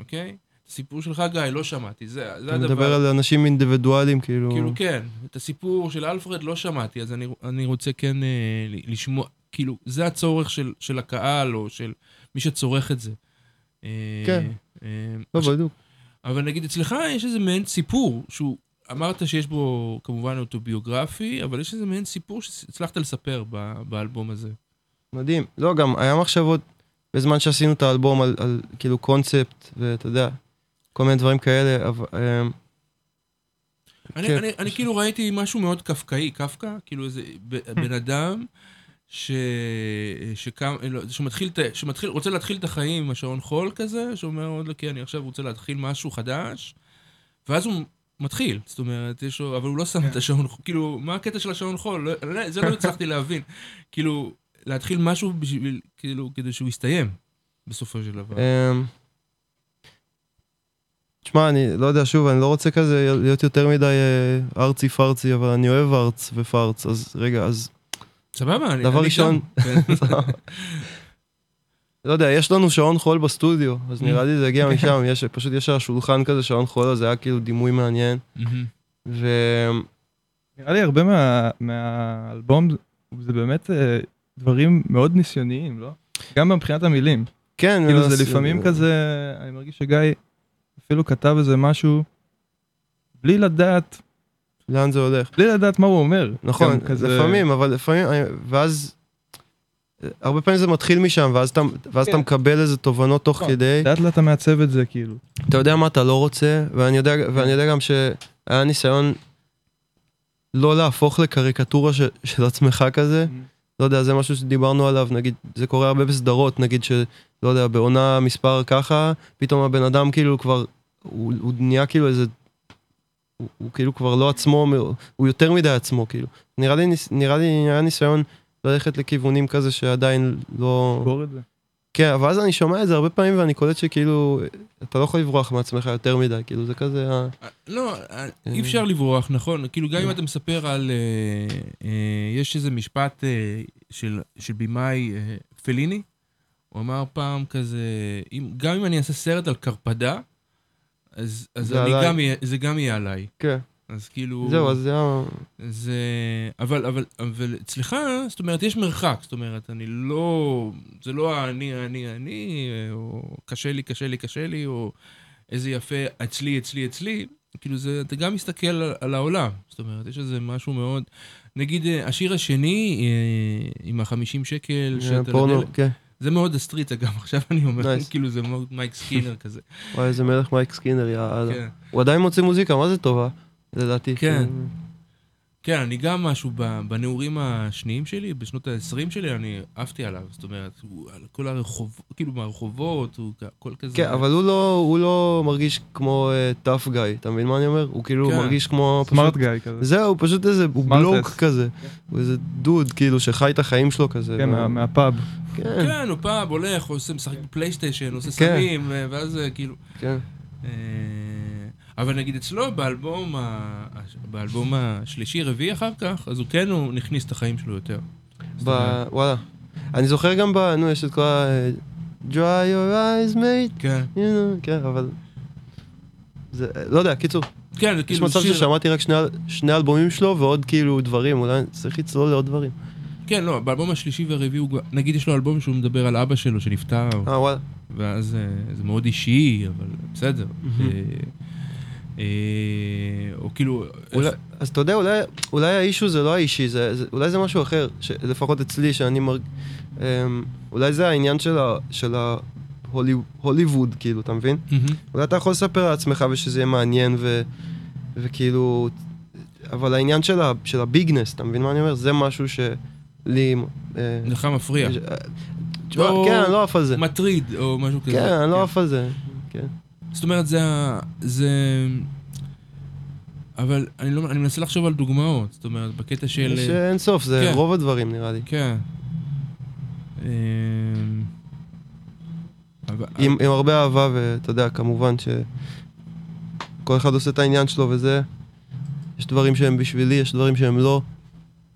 אוקיי? את הסיפור שלך, גיא, לא שמעתי. זה, זה אתה הדבר. מדבר על אנשים אינדיבידואלים, כאילו... כאילו כן, את הסיפור של אלפרד לא שמעתי, אז אני, אני רוצה כן אה, לשמוע, כאילו, זה הצורך של, של הקהל או של מי שצורך את זה. אה, כן. אה, לא, בדיוק. אבל נגיד אצלך יש איזה מעין סיפור, שהוא, אמרת שיש בו כמובן אוטוביוגרפי, אבל יש איזה מעין סיפור שהצלחת לספר ב, באלבום הזה. מדהים. לא, גם היה מחשבות בזמן שעשינו את האלבום על, על כאילו קונספט, ואתה יודע, כל מיני דברים כאלה, אבל... אה, אני, כן. אני, אני כאילו ראיתי משהו מאוד קפקאי, קפקא, כאילו איזה ב- בן אדם ש... שקם, לא, שמתחיל, שמתחיל, רוצה להתחיל את החיים עם השעון חול כזה, שאומר עוד לא, כן, אני עכשיו רוצה להתחיל משהו חדש, ואז הוא מתחיל, זאת אומרת, יש לו, אבל הוא לא שם את השעון חול, כאילו, מה הקטע של השעון חול? לא, לא, זה לא הצלחתי להבין. כאילו, להתחיל משהו בשביל, כאילו, כדי שהוא יסתיים, בסופו של דבר. אמ, תשמע, אני לא יודע, שוב, אני לא רוצה כזה להיות יותר מדי אה, ארצי פרצי, אבל אני אוהב ארץ ופרץ, אז רגע, אז סבבה, אני... דבר ראשון-. כן. לא יודע, יש לנו שעון חול בסטודיו, אז נראה לי זה הגיע משם, יש, פשוט יש על השולחן כזה שעון חול, אז זה היה כאילו דימוי מעניין. ו... נראה לי הרבה מה, מהאלבום זה באמת אה, דברים מאוד ניסיוניים, לא? גם מבחינת המילים. כן, כאילו אז- זה לפעמים כזה, אני מרגיש שגיא אפילו כתב איזה משהו בלי לדעת, לאן זה הולך. בלי לדעת מה הוא אומר. נכון, כזה- לפעמים, אבל לפעמים, ואז, הרבה פעמים זה מתחיל משם, ואז אתה, ואז אתה כן. מקבל איזה תובנות תוך נכון. כדי. לאט לאט אתה מעצב את זה, כאילו. אתה יודע מה אתה לא רוצה, ואני יודע, ואני יודע גם שהיה ניסיון לא להפוך לקריקטורה ש, של עצמך כזה. לא יודע, זה משהו שדיברנו עליו, נגיד, זה קורה הרבה בסדרות, נגיד שלא יודע, בעונה מספר ככה, פתאום הבן אדם כאילו כבר, הוא, הוא נהיה כאילו איזה, הוא, הוא כאילו כבר לא עצמו, הוא יותר מדי עצמו, כאילו. נראה לי, נראה לי, היה ניסיון ללכת לכיוונים כזה שעדיין לא... בור את זה. כן, אבל אז אני שומע את זה הרבה פעמים ואני קולט שכאילו, אתה לא יכול לברוח מעצמך יותר מדי, כאילו זה כזה, ה- לא, אי אפשר לברוח, נכון? כאילו, גם אם אתה מספר על... אה, אה, יש איזה משפט אה, של, אה, פליני, הוא אמר פעם כזה, גם אם אני אעשה סרט על קרפדה, אז, אז זה עליי. גם, זה גם יהיה עליי. כן. אז כאילו... זהו, אז זה היה... זה... אבל, אבל, אבל אצלך, זאת אומרת, יש מרחק. זאת אומרת, אני לא... זה לא אני, אני, אני, או קשה לי, קשה לי, קשה לי, או איזה יפה, אצלי, אצלי, אצלי. כאילו, זה, אתה גם מסתכל על, על העולם. זאת אומרת, יש איזה משהו מאוד... נגיד, אה, השיר השני, אה, עם החמישים שקל, שאתה... פורנו, כן. זה מאוד ה Streets, אגב, עכשיו אני אומר, Nice. כאילו, זה מאוד מייק סקינר כזה. וואי, איזה מלך מייק סקינר, יאללה. כן. הוא עדיין מוציא מוזיקה, מה זה טובה? לדעתי. כן. כן, אני גם משהו ב- בנעורים השניים שלי, בשנות ה-20 שלי, אני עפתי עליו. זאת אומרת, הוא על כל הרחוב, כאילו מהרחובות, הוא הכל כזה. כן, אבל הוא לא, הוא לא מרגיש כמו tough guy, אתה מבין מה אני אומר? הוא כאילו כן. מרגיש כמו... smart פשוט- guy כזה. זהו, הוא פשוט איזה, הוא. bloke כזה. הוא איזה דוד, כאילו, שחי את החיים שלו כזה. כן, ו- מה- מהפאב. כן, כן, הוא פעם הולך, עושה, משחק בפלייסטיישן, עושה כן. סמים, ואז אה, כאילו... כן. אה, אבל נגיד אצלו, באלבום, ה- באלבום השלישי, רביעי אחר כך, אז הוא כן, הוא נכניס את החיים שלו יותר. ב... וואלה. אני זוכר גם ב... נו, יש את כל ה... dry your eyes, mate, כן, you know, כן, אבל... זה, לא יודע, קיצור, כן, זה יש כאילו מצב שיר... ששמעתי רק שני, שני אלבומים שלו ועוד כאילו דברים, אולי צריך לצלול לעוד דברים. כן, לא, באלבום השלישי והרביעי הוא... נגיד יש לו אלבום שהוא מדבר על אבא שלו שנפטר, אה, וואלה. ואז אה, זה מאוד אישי, אבל בסדר. אה, אה, או כאילו... אז אתה יודע, אולי, האישו זה לא האישי, אולי זה משהו אחר, ש, לפחות אצלי, שאני מרג... אמ, אולי זה העניין של, ההוליווד, כאילו, אתה מבין? אולי אתה יכול לספר על עצמך ושזה יהיה מעניין וכאילו... אבל העניין של, הביגנס, אתה מבין מה אני אומר? זה משהו שלי... אה, לך מפריע. יש- אה, תשמע, או- כן, אני לא עף על זה. מטריד, או משהו כזה. כן, אני לא עף על זה. כן. זאת אומרת, זה. זה... אבל אני לא... אני מנסה לחשוב על דוגמאות. זאת אומרת, בקטע של... יש אה, אין סוף, זה כן. רוב הדברים נראה לי. כן. אבל... עם, עם הרבה אהבה, ואתה יודע, כמובן שכל אחד עושה את העניין שלו וזה. יש דברים שהם בשבילי, יש דברים שהם לא.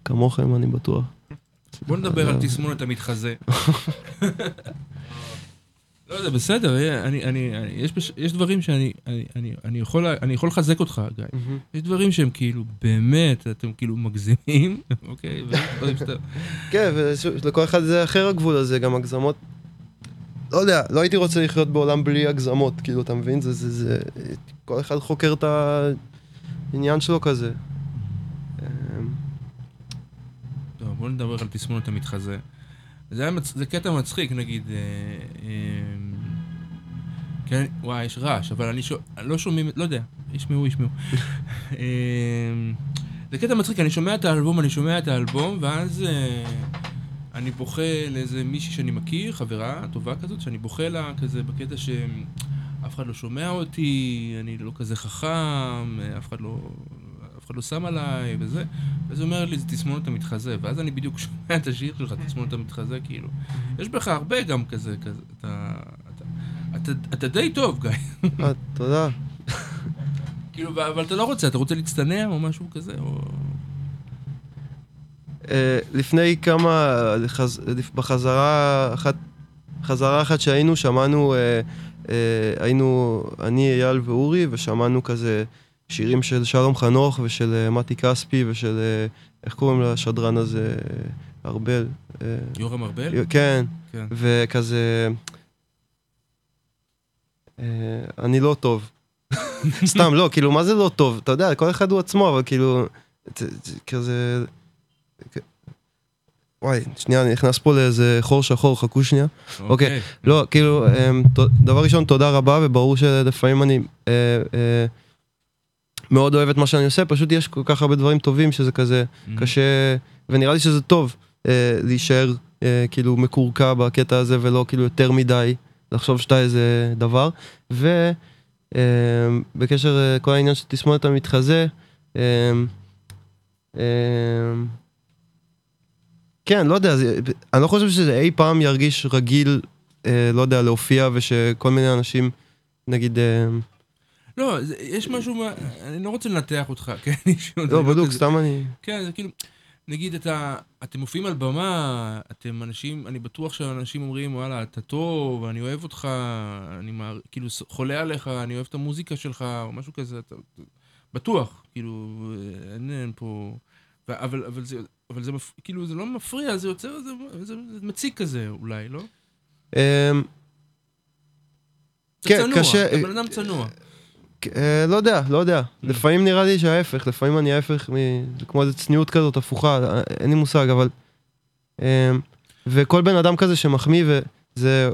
כמוכם, אני בטוח. בוא נדבר על תסמונת המתחזה. לא, זה בסדר, אה, אני, אני, אני, יש, דברים שאני אני, אני, אני, יכול, אני יכול לחזק אותך, גיא. יש דברים שהם כאילו, באמת, אתם כאילו מגזימים, אוקיי? כן, ולכל אחד זה אחר הגבול הזה, גם הגזמות. לא יודע, לא הייתי רוצה לחיות בעולם בלי הגזמות, כאילו, אתה מבין? זה, זה, זה... כל אחד חוקר את העניין שלו כזה. אמ, טוב, בוא נדבר על תסמונת המתחזה. זה, היה מצ... זה קטע מצחיק, נגיד... אה, אה, כן, וואי, יש רעש, אבל אני שומע, לא שומעים, לא יודע, ישמעו, ישמעו. אה, זה קטע מצחיק, אני שומע את האלבום, אני שומע את האלבום, ואז אה, אני בוכה לאיזה מישהי שאני מכיר, חברה טובה כזאת, שאני בוכה לה כזה בקטע שאף אחד לא שומע אותי, אני לא כזה חכם, אה, אף אחד לא... אחד לא שם עליי, וזה. ואז הוא אומר לי, זה תסמונת המתחזה. ואז אני בדיוק שומע את השיר שלך, תסמונת המתחזה, כאילו. יש בך הרבה גם כזה, כזה, אתה... אתה, אתה, אתה די טוב, גיא. אה, תודה. כאילו, אבל אתה לא רוצה, אתה רוצה להצטנע או משהו כזה, או... אה, לפני כמה, בחזרה אחת, חזרה אחת שהיינו, שמענו, אה, היינו אני, אייל ואורי, ושמענו כזה שירים של שלום חנוך ושל אה, מתי כספי ושל, אה, איך קוראים לשדרן הזה? ארבל. אה, יורם ארבל? כן, כן. וכזה... אני לא טוב. סתם, לא, כאילו, מה זה לא טוב? אתה יודע, כל אחד הוא עצמו, אבל כאילו, זה- זה כזה... וואי, שנייה, אני נכנס פה לאיזה חור שחור, חכו שנייה. אוקיי. לא, כאילו, אמ, דבר ראשון, תודה רבה, וברור שלפעמים אני אה, אה, מאוד אוהב את מה שאני עושה, פשוט יש כל כך הרבה דברים טובים שזה כזה Mm-hmm. קשה, ונראה לי שזה טוב אה, להישאר אה, כאילו מקורקע בקטע הזה, ולא כאילו יותר מדי לחשוב שאתה איזה דבר. ובקשר לכל העניין של תסמונת המתחזה, אה, אה, כן, לא יודע, זה, אני לא חושב שזה אי פעם ירגיש רגיל, אה, לא יודע, להופיע ושכל מיני אנשים, נגיד, אה, לא, יש משהו, מה- אני לא רוצה לנתח אותך, כן? לא, כזה- סתם אני... כן, זה כאילו, נגיד אתה, אתם מופיעים על במה, אתם אנשים, אני בטוח שאנשים אומרים, וואלה, אתה טוב, אני אוהב אותך, אני מער, כאילו חולה עליך, אני אוהב את המוזיקה שלך, או משהו כזה, אתה, בטוח, כאילו, אין, אין פה... אבל, אבל, זה, אבל זה, מפ... כאילו, זה לא מפריע, זה יוצר, זה, זה, זה מציק כזה אולי, לא? אמ, כן, צנוע, קשה- אתה בן אדם צנוע. אה, לא יודע, לא יודע. Mm. לפעמים נראה לי שההפך, לפעמים אני ההפך, כמו איזה צניעות כזאת הפוכה, אה, אין לי מושג, אבל... אמ, וכל בן אדם כזה שמחמיא, וזה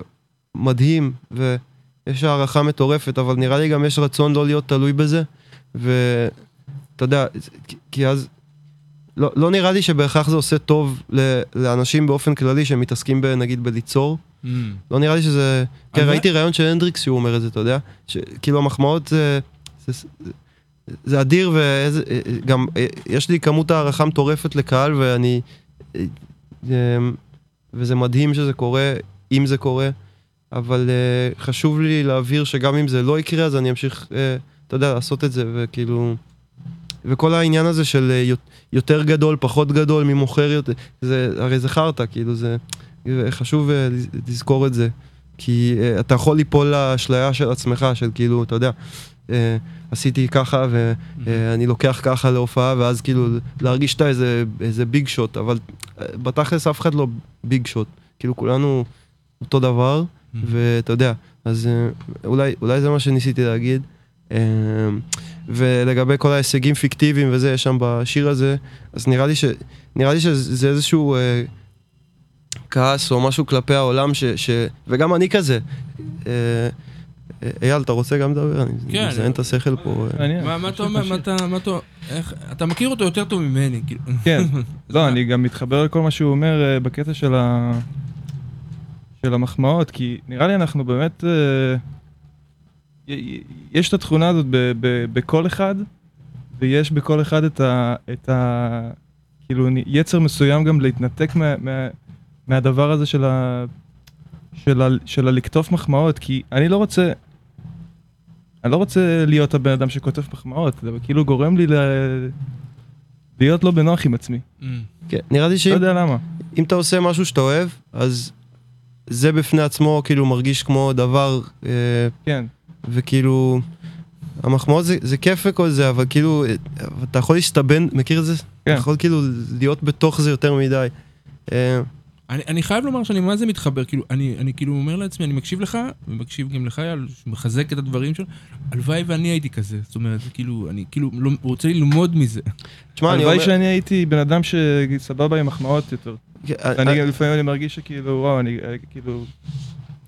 מדהים, ויש הערכה מטורפת, אבל נראה לי גם יש רצון לא להיות תלוי בזה, ואתה יודע, כי- אז... לא, לא נראה לי שבהכרח זה עושה טוב לאנשים באופן כללי שמתעסקים ב- נגיד בליצור. Mm. לא נראה לי שזה... כן, ראיתי ראיון של הנדריקס שהוא אומר את זה, אתה יודע? שכאילו המחמאות זה... זה, אדיר ואיזה... גם אה, יש לי כמות הערכה מטורפת לקהל ואני... אה, אה, וזה מדהים שזה קורה, אם זה קורה, אבל אה, חשוב לי להבהיר שגם אם זה לא יקרה, אז אני אמשיך, אתה יודע, לעשות את זה, וכאילו... וכל העניין הזה של יות- יותר גדול, פחות גדול, מי מוכר יותר, זה, הרי זה חרטא, כאילו זה... חשוב אה, לז- לזכור את זה, כי אה, אתה יכול ליפול לאשליה של עצמך, של כאילו, אתה יודע, אה, עשיתי ככה ואני לוקח ככה להופעה, ואז כאילו להרגיש שאתה איזה, איזה ביג שוט, אבל בתכלס אף אחד לא ביג שוט, כאילו כולנו אותו דבר, ואתה יודע, אז אולי, אולי זה מה שניסיתי להגיד. ולגבי כל ההישגים פיקטיביים וזה, יש שם בשיר הזה, אז נראה לי, ש, נראה לי שזה איזשהו כעס או משהו כלפי העולם, ש, ש, וגם אני כזה. אה, אה, אייל, אתה רוצה גם לדבר? אני כן. מזיין את השכל פה. מה מה אתה אומר, מה אתה, אתה, איך, אתה מכיר אותו יותר טוב ממני, כאילו. כן, לא, אני גם מתחבר לכל מה שהוא אומר אה, בקטע של ה... של המחמאות, כי נראה לי אנחנו באמת... יש את התכונה הזאת ב- ב- בכל אחד, ויש בכל אחד את ה... את ה... כאילו יצר מסוים גם להתנתק מה, מה, מהדבר הזה של ה... של, ה... של הלקטוף מחמאות, כי אני לא רוצה... אני לא רוצה להיות הבן אדם שכותב מחמאות, זה כאילו גורם לי ל... להיות לא בנוח עם עצמי. Mm. כן, נראה לי לא שאם יודע למה. אם אתה עושה משהו שאתה אוהב, אז זה בפני עצמו כאילו מרגיש כמו דבר, אה, כן. וכאילו, המחמאות זה, זה כיף וכל זה, אבל כאילו, אה, אתה יכול להסתבן, מכיר את זה? כן. אתה יכול כאילו להיות בתוך זה יותר מדי. אה, אני, אני חייב לומר שאני מה זה מתחבר, כאילו, אני, אני כאילו אומר לעצמי, אני מקשיב לך, ומקשיב גם לך, אייל, שמחזק את הדברים שלו, הלוואי ואני הייתי כזה, זאת אומרת, זה כאילו, אני כאילו לא, רוצה ללמוד מזה. תשמע, אני הלוואי אומר... שאני הייתי בן אדם שסבבה עם מחמאות יותר. כן, אני אה, לפעמים אני מרגיש שכאילו, וואו, אני אה, כאילו,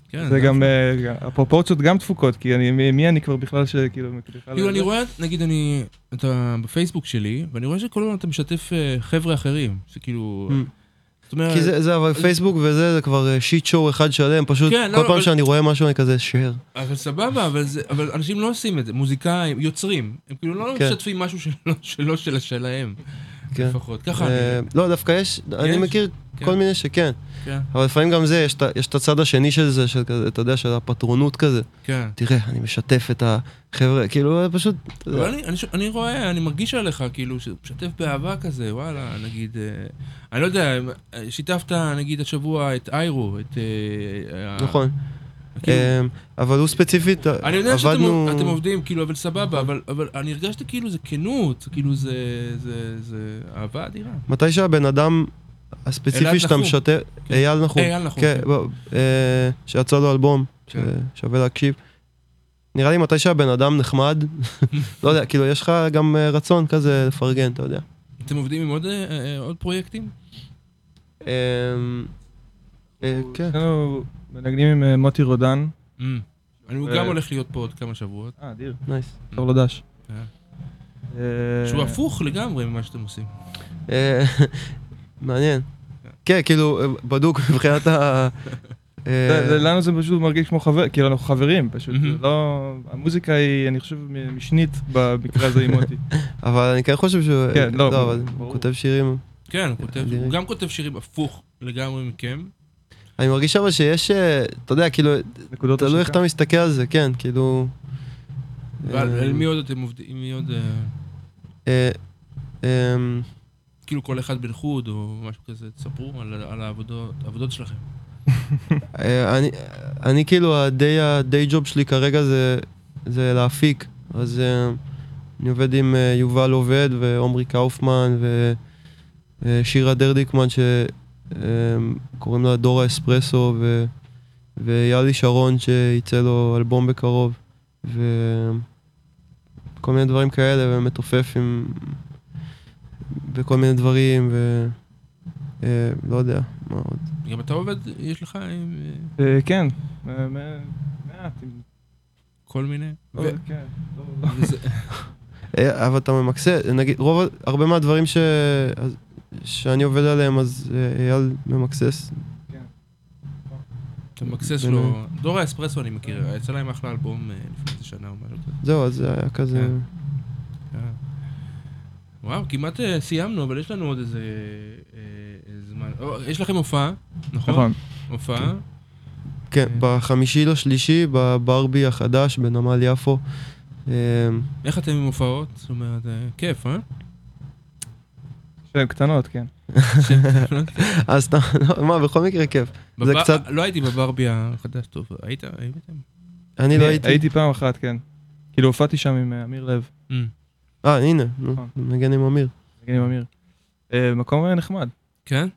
כן, זה גם, אה, הפרופורציות גם דפוקות, כי אני, מי- אני כבר בכלל שכאילו, בכלל... כאילו, אני רואה, נגיד, אני, אתה בפייסבוק שלי, ואני רואה שכל הזמן אתה משתף אה, חבר'ה אחרים, שכאילו, Mm. אומרת, כי זה, זה אבל פייסבוק וזה, זה כבר שיט שואו אחד שלם, פשוט כן, לא, כל פעם אבל- שאני רואה משהו אני כזה share. אבל סבבה, אבל, זה, אבל אנשים לא עושים את זה, מוזיקאים, יוצרים, הם כאילו לא כן. משתפים משהו שלא, שלא של שלהם, כן. לפחות, ככה אה, אני, לא, דווקא יש, אני מכיר כן. כל מיני שכן, כן, אבל לפעמים גם זה, יש את ה- הצד השני של זה, של כזה, אתה יודע, של הפטרונות כזה. כן. תראה, אני משתף את החבר'ה, כאילו, פשוט... אבל אני, אני, אני רואה, אני מרגיש עליך, כאילו, שמשתף באהבה כזה, וואלה, נגיד, אה, אני לא יודע, אה, שיתפת, נגיד, השבוע את איירו, את... ה- נכון. אמ, אבל הוא ספציפית, אני יודע שאתם עבדנו... אתם עובדים, כאילו, אבל סבבה, אבל, אבל אני הרגשתי כאילו זה כנות, כאילו זה, זה, זה אהבה אדירה. מתי שהבן אדם הספציפי שאתה. משתף, כן. אייל נחום, אייל נחום, כן, כן. בוא, אה, שיצא לו אלבום, כן. ששווה להקשיב. נראה לי מתי שהבן אדם נחמד, לא יודע, כאילו יש לך גם אה, רצון כזה לפרגן, אתה יודע. אתם עובדים עם עוד, אה, עוד פרויקטים? אמ, כן. מנגנים עם אה, מוטי רודן. Mm. אני ו- גם הולך להיות פה עוד כמה שבועות. אה, אדיר. nice. טוב לו דש. כן. אה, שהוא הפוך לגמרי ממה שאתם עושים. אה, מעניין. כן, כאילו, אה, בדוק מבחינת ה... אה, לנו זה פשוט מרגיש כמו חבר, כאילו אנחנו חברים פשוט, לא, המוזיקה היא, אני חושב, משנית במקרה הזה עם מוטי. אבל אני כן חושב שהוא... כן, לא, לא. הוא כותב שירים. כן. הוא גם כותב שירים הפוך לגמרי מכם. אני מרגיש אבל שיש, אה, אתה יודע, כאילו, נקודות תלוי איך. אתה מסתכל על זה, כן, כאילו... ועל אה, על מי עוד אתם עובדים, מי עוד, אה, כאילו כל אחד בן חוד או משהו כזה, תספרו על על העבודות העבודות שלכם. אני, אני כאילו, הדי, הדי ג'וב שלי כרגע זה, זה להפיק, אז אני עובד עם יובל עובד ועומרי קאופמן ושירה דרדיקמן שקוראים לה דורה אספרסו ו... ויאלי שרון שיצא לו אלבום בקרוב וכל מיני דברים כאלה ומתופף עם... וכל מיני דברים ו... אה, לא יודע, מה עוד? גם אתה עובד, יש לך עם אה, אה, כן, אה, מעט. עם- כל מיני? ו- כן, לא, לא. אה, אבל אתה ממקסם, נגיד, רוב, הרבה מהדברים ש... שאני עובד עליהם, אז אה, אייל ממקסס. אתה מקסס בין- לו, דורה אספרסו אני מכיר, יצא להם אחלה אלבום אה, לפני איזה שנה או משהו כזה. זהו, אז זה היה כזה... כן. כן. וואו, כמעט אה, סיימנו, אבל יש לנו עוד איזה זמן. יש לכם הופעה, נכון? נכון. הופעה. כן, בחמישי לשלישי, בברבי החדש בנמל יפו. איך אתם עם הופעות? זאת אומרת, כיף, אה? שהן קטנות, כן. אז אתה, לא, מה, בכל מקרה כיף. זה קצת- לא הייתי בברבי החדש, טוב, היית? אני לא הייתי... הייתי פעם אחת, כן. כאילו הופעתי שם עם אה, אמיר לב. אה, הנה, נכון. נגן עם אמיר. נגן עם אמיר. אה, מקום אה, נחמד, כן?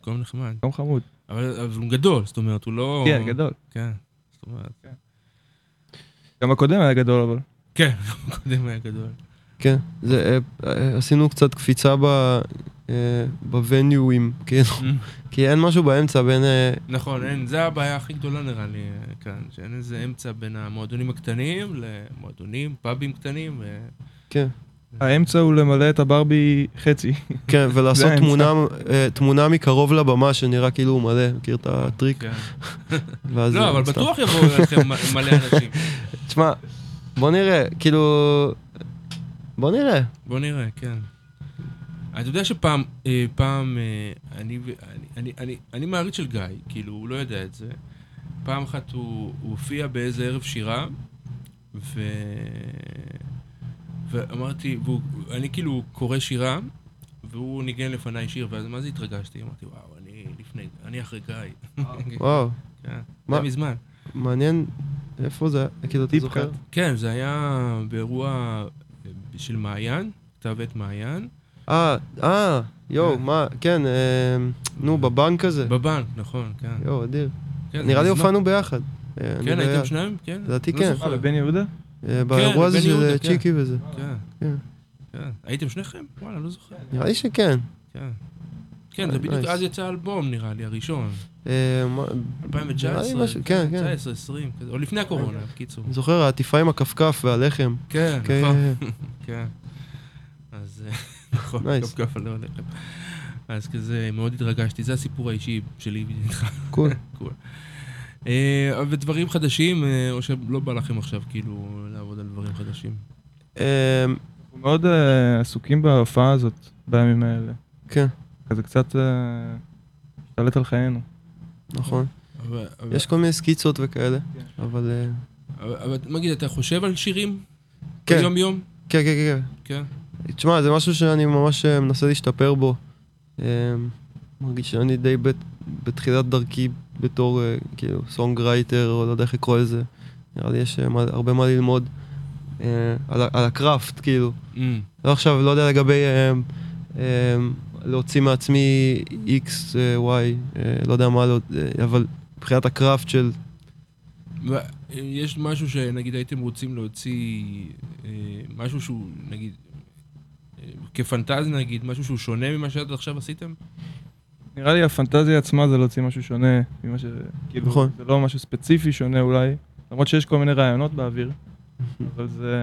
מקום נחמד. מקום חמוד. אבל אבל הוא גדול, זאת אומרת, הוא לא... כן, גדול. כן, זאת אומרת... גם הקודם היה גדול, אבל. כן, הקודם היה גדול. כן, זה, אה, אה, עשינו קצת קפיצה ב... אה, בווניואים, כאילו, Mm. כי אין משהו באמצע בין... אה, נכון, אין, זה הבעיה הכי גדולה נראה לי כאן, שאין איזה אמצע בין המועדונים הקטנים למועדונים, פאבים קטנים. ו... כן, האמצע הוא למלא את הברבי חצי. כן, ולעשות. תמונה, תמונה מקרוב לבמה שנראה כאילו הוא מלא, מכיר את הטריק? כן. לא, אבל. בטוח יבואו אליכם מ- מלא אנשים. תשמע, בוא נראה, כאילו... בוא נראה. בוא נראה, כן. אתה יודע שפעם, אה, פעם, אה, אני, אני, אני, אני, אני מעריץ של גיא, כאילו, הוא לא יודע את זה. פעם אחת הוא, הוא הופיע באיזה ערב שירה, ו... ואמרתי, ואני כאילו קורא שירה, והוא ניגן לפניי שיר, ואז מה זה התרגשתי? אמרתי, וואו, אני לפני, אני אחרי גיא. וואו, כן, מה? זה מזמן. מעניין איפה זה, כאילו, אתה זוכר? כן, זה היה באירוע של מעיין, כתב עת מעיין. אה, אה, יואו, כן. מה, כן, אה, נו, בבנק הזה. בבנק, נכון, כן. יואו, אדיר. כן, נראה לי מזמן. הופענו ביחד. אה, כן, ואייל. הייתם שניים? כן. לדעתי לא כן. אה, בבן יהודה? אה, באירוע הזה של יהודה, אה, כן. צ'יקי וזה. כן. כן. כן. הייתם שניכם? וואלה, לא זוכר. נראה לי שכן. כן. כן, זה בדיוק. אז יצא האלבום, נראה לי, הראשון. אה, מה- 2019. נראה לי משהו- כן, כן. 19, 20, כזה, או לפני הקורונה, בקיצור. אני זוכר, העטיפה עם הכפכף והלחם. כן, כן. נכון. כן. אז אה, נכון. כפכף על הלחם. אז כזה, מאוד התרגשתי, זה הסיפור האישי שלי איתך. קול. קול. ודברים חדשים, אה, או שלא בא לכם עכשיו כאילו לעבוד על דברים חדשים? אה, אנחנו מאוד אה, עסוקים בהופעה הזאת בימים האלה. כן, כזה קצת השתלט על חיינו. נכון. אבל- אבל- יש כל מיני סקיצות וכאלה, כן. אבל... אה, אבל אבל מגיד, אתה חושב על שירים? כן. יום יום? כן, כן, כן, כן. כן. תשמע, זה משהו שאני ממש אה, מנסה להשתפר בו. אה, מרגיש שאני די בת- בתחילת דרכי בתור כאילו songwriter, או לא יודע איך לקרוא לזה. נראה לי יש מה- הרבה מה ללמוד על הקראפט, כאילו. Mm, לא עכשיו, לא יודע לגבי להוציא מעצמי X, אה, Y, אה, לא יודע מה, לא- אה, אבל מבחינת הקראפט של... יש משהו שנגיד הייתם רוצים להוציא, משהו שהוא נגיד, כפנטזיה נגיד, משהו שהוא שונה ממה שעד עכשיו עשיתם? נראה לי הפנטזיה עצמה זה להוציא משהו שונה ממה ש... כאילו, נכון. זה לא משהו ספציפי שונה אולי, למרות שיש כל מיני רעיונות באוויר, אבל זה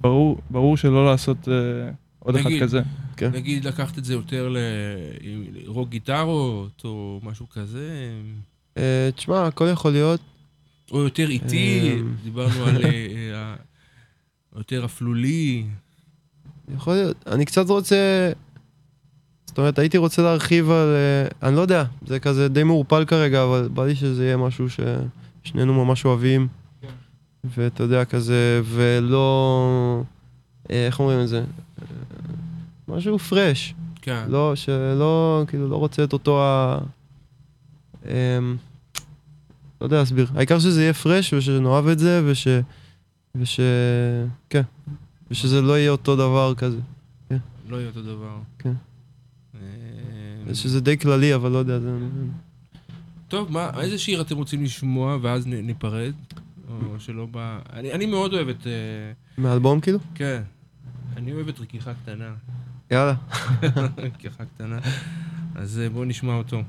ברור, ברור שלא לעשות אה, עוד אחד נגיד. כזה. כן. נגיד לקחת את זה יותר לרוק גיטרות, או משהו כזה, אה, תשמע, הכל יכול להיות. או יותר איטי, אה, דיברנו על אה, אה, יותר אפלולי. יכול להיות. אני קצת רוצה... זאת אומרת, הייתי רוצה להרחיב על... אה, אני לא יודע, זה כזה די מעורפל כרגע, אבל בא לי שזה יהיה משהו ששנינו ממש אוהבים. ואתה יודע, כזה, ולא... אה, איך אומרים את זה? משהו פרש. כן. לא, שלא, כאילו, לא רוצה את אותו ה... אמ, לא יודע להסביר. העיקר שזה יהיה פרש ושנאהב את זה וש... וש... כן. ושזה לא יהיה אותו דבר כזה. לא יהיה אותו דבר. כן. אה, שזה די כללי, אבל לא יודע, זה... טוב, מה, איזה שיר אתם רוצים לשמוע ואז ניפרד? או שלא בא... אני, אני מאוד אוהב את... אה, מאלבום כאילו? כן. אני אוהב את רכיחה קטנה. יאללה. רכיחה קטנה. אז אה, בואו נשמע אותו.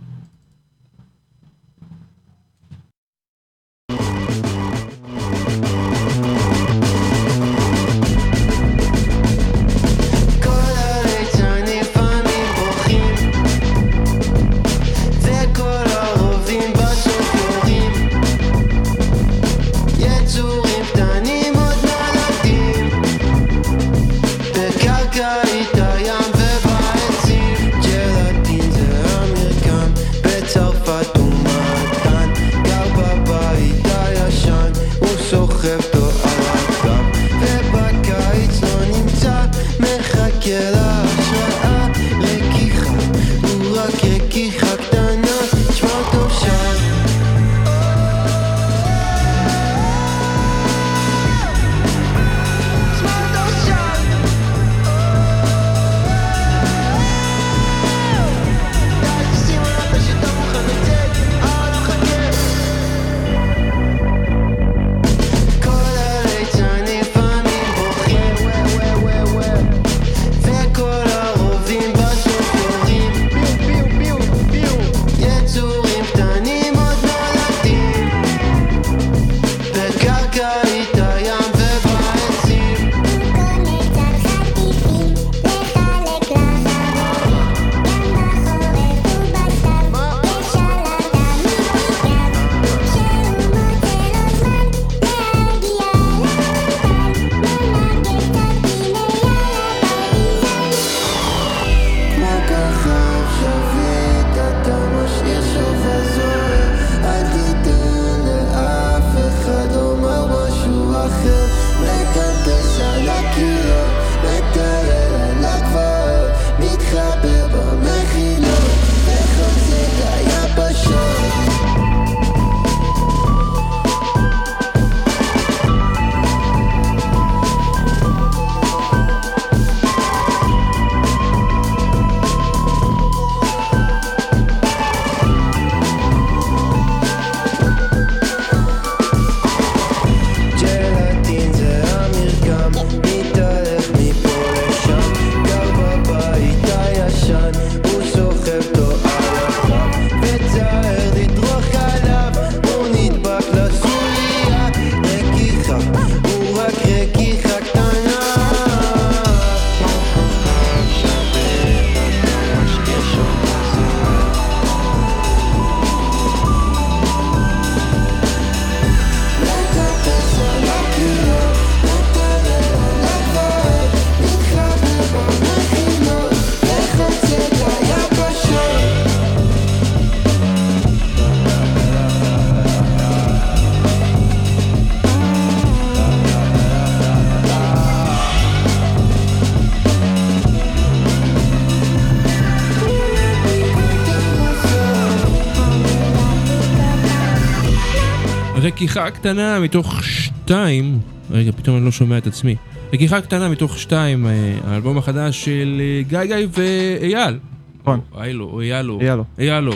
רכיחה קטנה מתוך שתיים, רגע, פתאום אני לא שומע את עצמי. רכיחה קטנה מתוך שתיים, אה, האלבום החדש של אה, גיא גיא ואייל. נכון. או איילו, או איילו. אייל לו. איילו.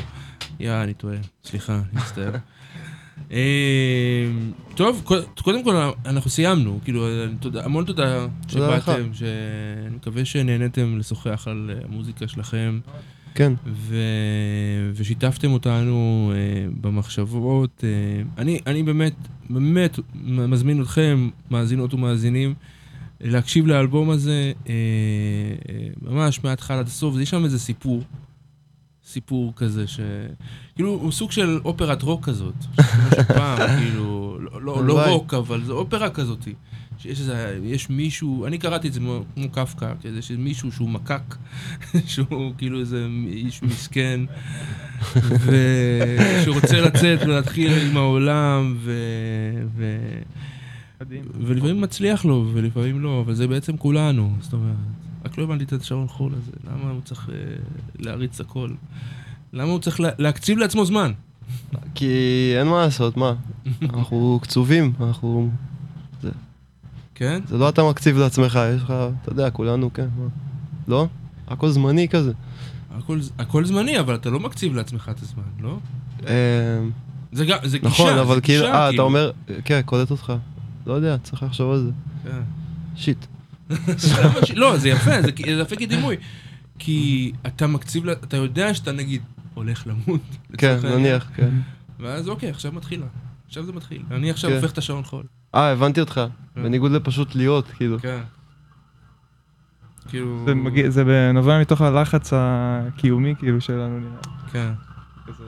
יא, אני טועה, סליחה, אני מצטער. אה, טוב, קוד- קודם כל אנחנו סיימנו, כאילו, המון תודה. שבאתם, שאני מקווה שנהניתם לשוחח על המוזיקה שלכם. כן. ו... ושיתפתם אותנו אה, במחשבות. אה, אני, אני באמת, באמת מזמין אתכם, מאזינות ומאזינים, להקשיב לאלבום הזה אה, אה, ממש מההתחלה עד הסוף. יש שם איזה סיפור, סיפור כזה ש... כאילו, הוא סוג של אופרת רוק כזאת. שפעם, כאילו, לא, לא, לא. רוק, אבל זה אופרה כזאת. שיש איזה, יש מישהו, אני קראתי את זה כמו, קפקא, כזה שיש שהוא מקק, שהוא כאילו איזה איש מסכן, ושרוצה לצאת ולהתחיל עם העולם, ו... ו... ולפעמים מצליח לו, ולפעמים לא, אבל זה בעצם כולנו, זאת אומרת. רק לא הבנתי את השעון חול הזה, למה הוא צריך אה, להריץ הכל? למה הוא צריך לה, להקציב לעצמו זמן? כי אין מה לעשות, מה? אנחנו קצובים, אנחנו... כן? זה לא אתה מקציב לעצמך, יש לך, אתה יודע, כולנו, כן, מה? לא? הכל זמני כזה. הכל, הכל זמני, אבל אתה לא מקציב לעצמך את הזמן, לא? אה, זה, גם, זה גישה, נכון, אבל כאילו, אה, אתה אומר, כן, קולט אותך. לא יודע, צריך לחשוב על זה. כן. שיט. ש- לא, זה יפה, זה, יפה כדימוי. כי אתה מקציב, אתה יודע שאתה נגיד הולך למות. כן, נניח, כן. ואז אוקיי, עכשיו מתחילה. עכשיו זה מתחיל. אני עכשיו כן. הופך את השעון חול. אה, הבנתי אותך. כן. בניגוד לפשוט להיות, כאילו. כן. כאילו... זה מגיע- זה נובע מתוך הלחץ הקיומי כאילו שלנו נראה. כן. כזה.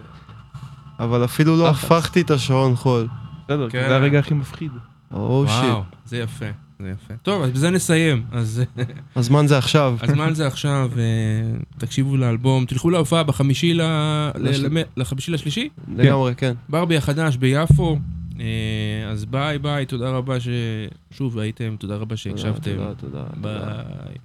אבל אפילו לא. הפכתי את השעון חול. בסדר, כי כן. זה הרגע הכי מפחיד. או שיט. וואו, זה יפה, זה יפה. טוב, אז בזה נסיים. אז הזמן זה עכשיו. הזמן זה עכשיו, אה, תקשיבו לאלבום, תלכו להופעה בחמישי ל- לחמישי לשלישי, לגמרי, כן. בבארבי החדש ביפו. אה, אז ביי ביי, תודה רבה ששוב הייתם, תודה רבה שהקשבתם. תודה, תודה, תודה. ביי.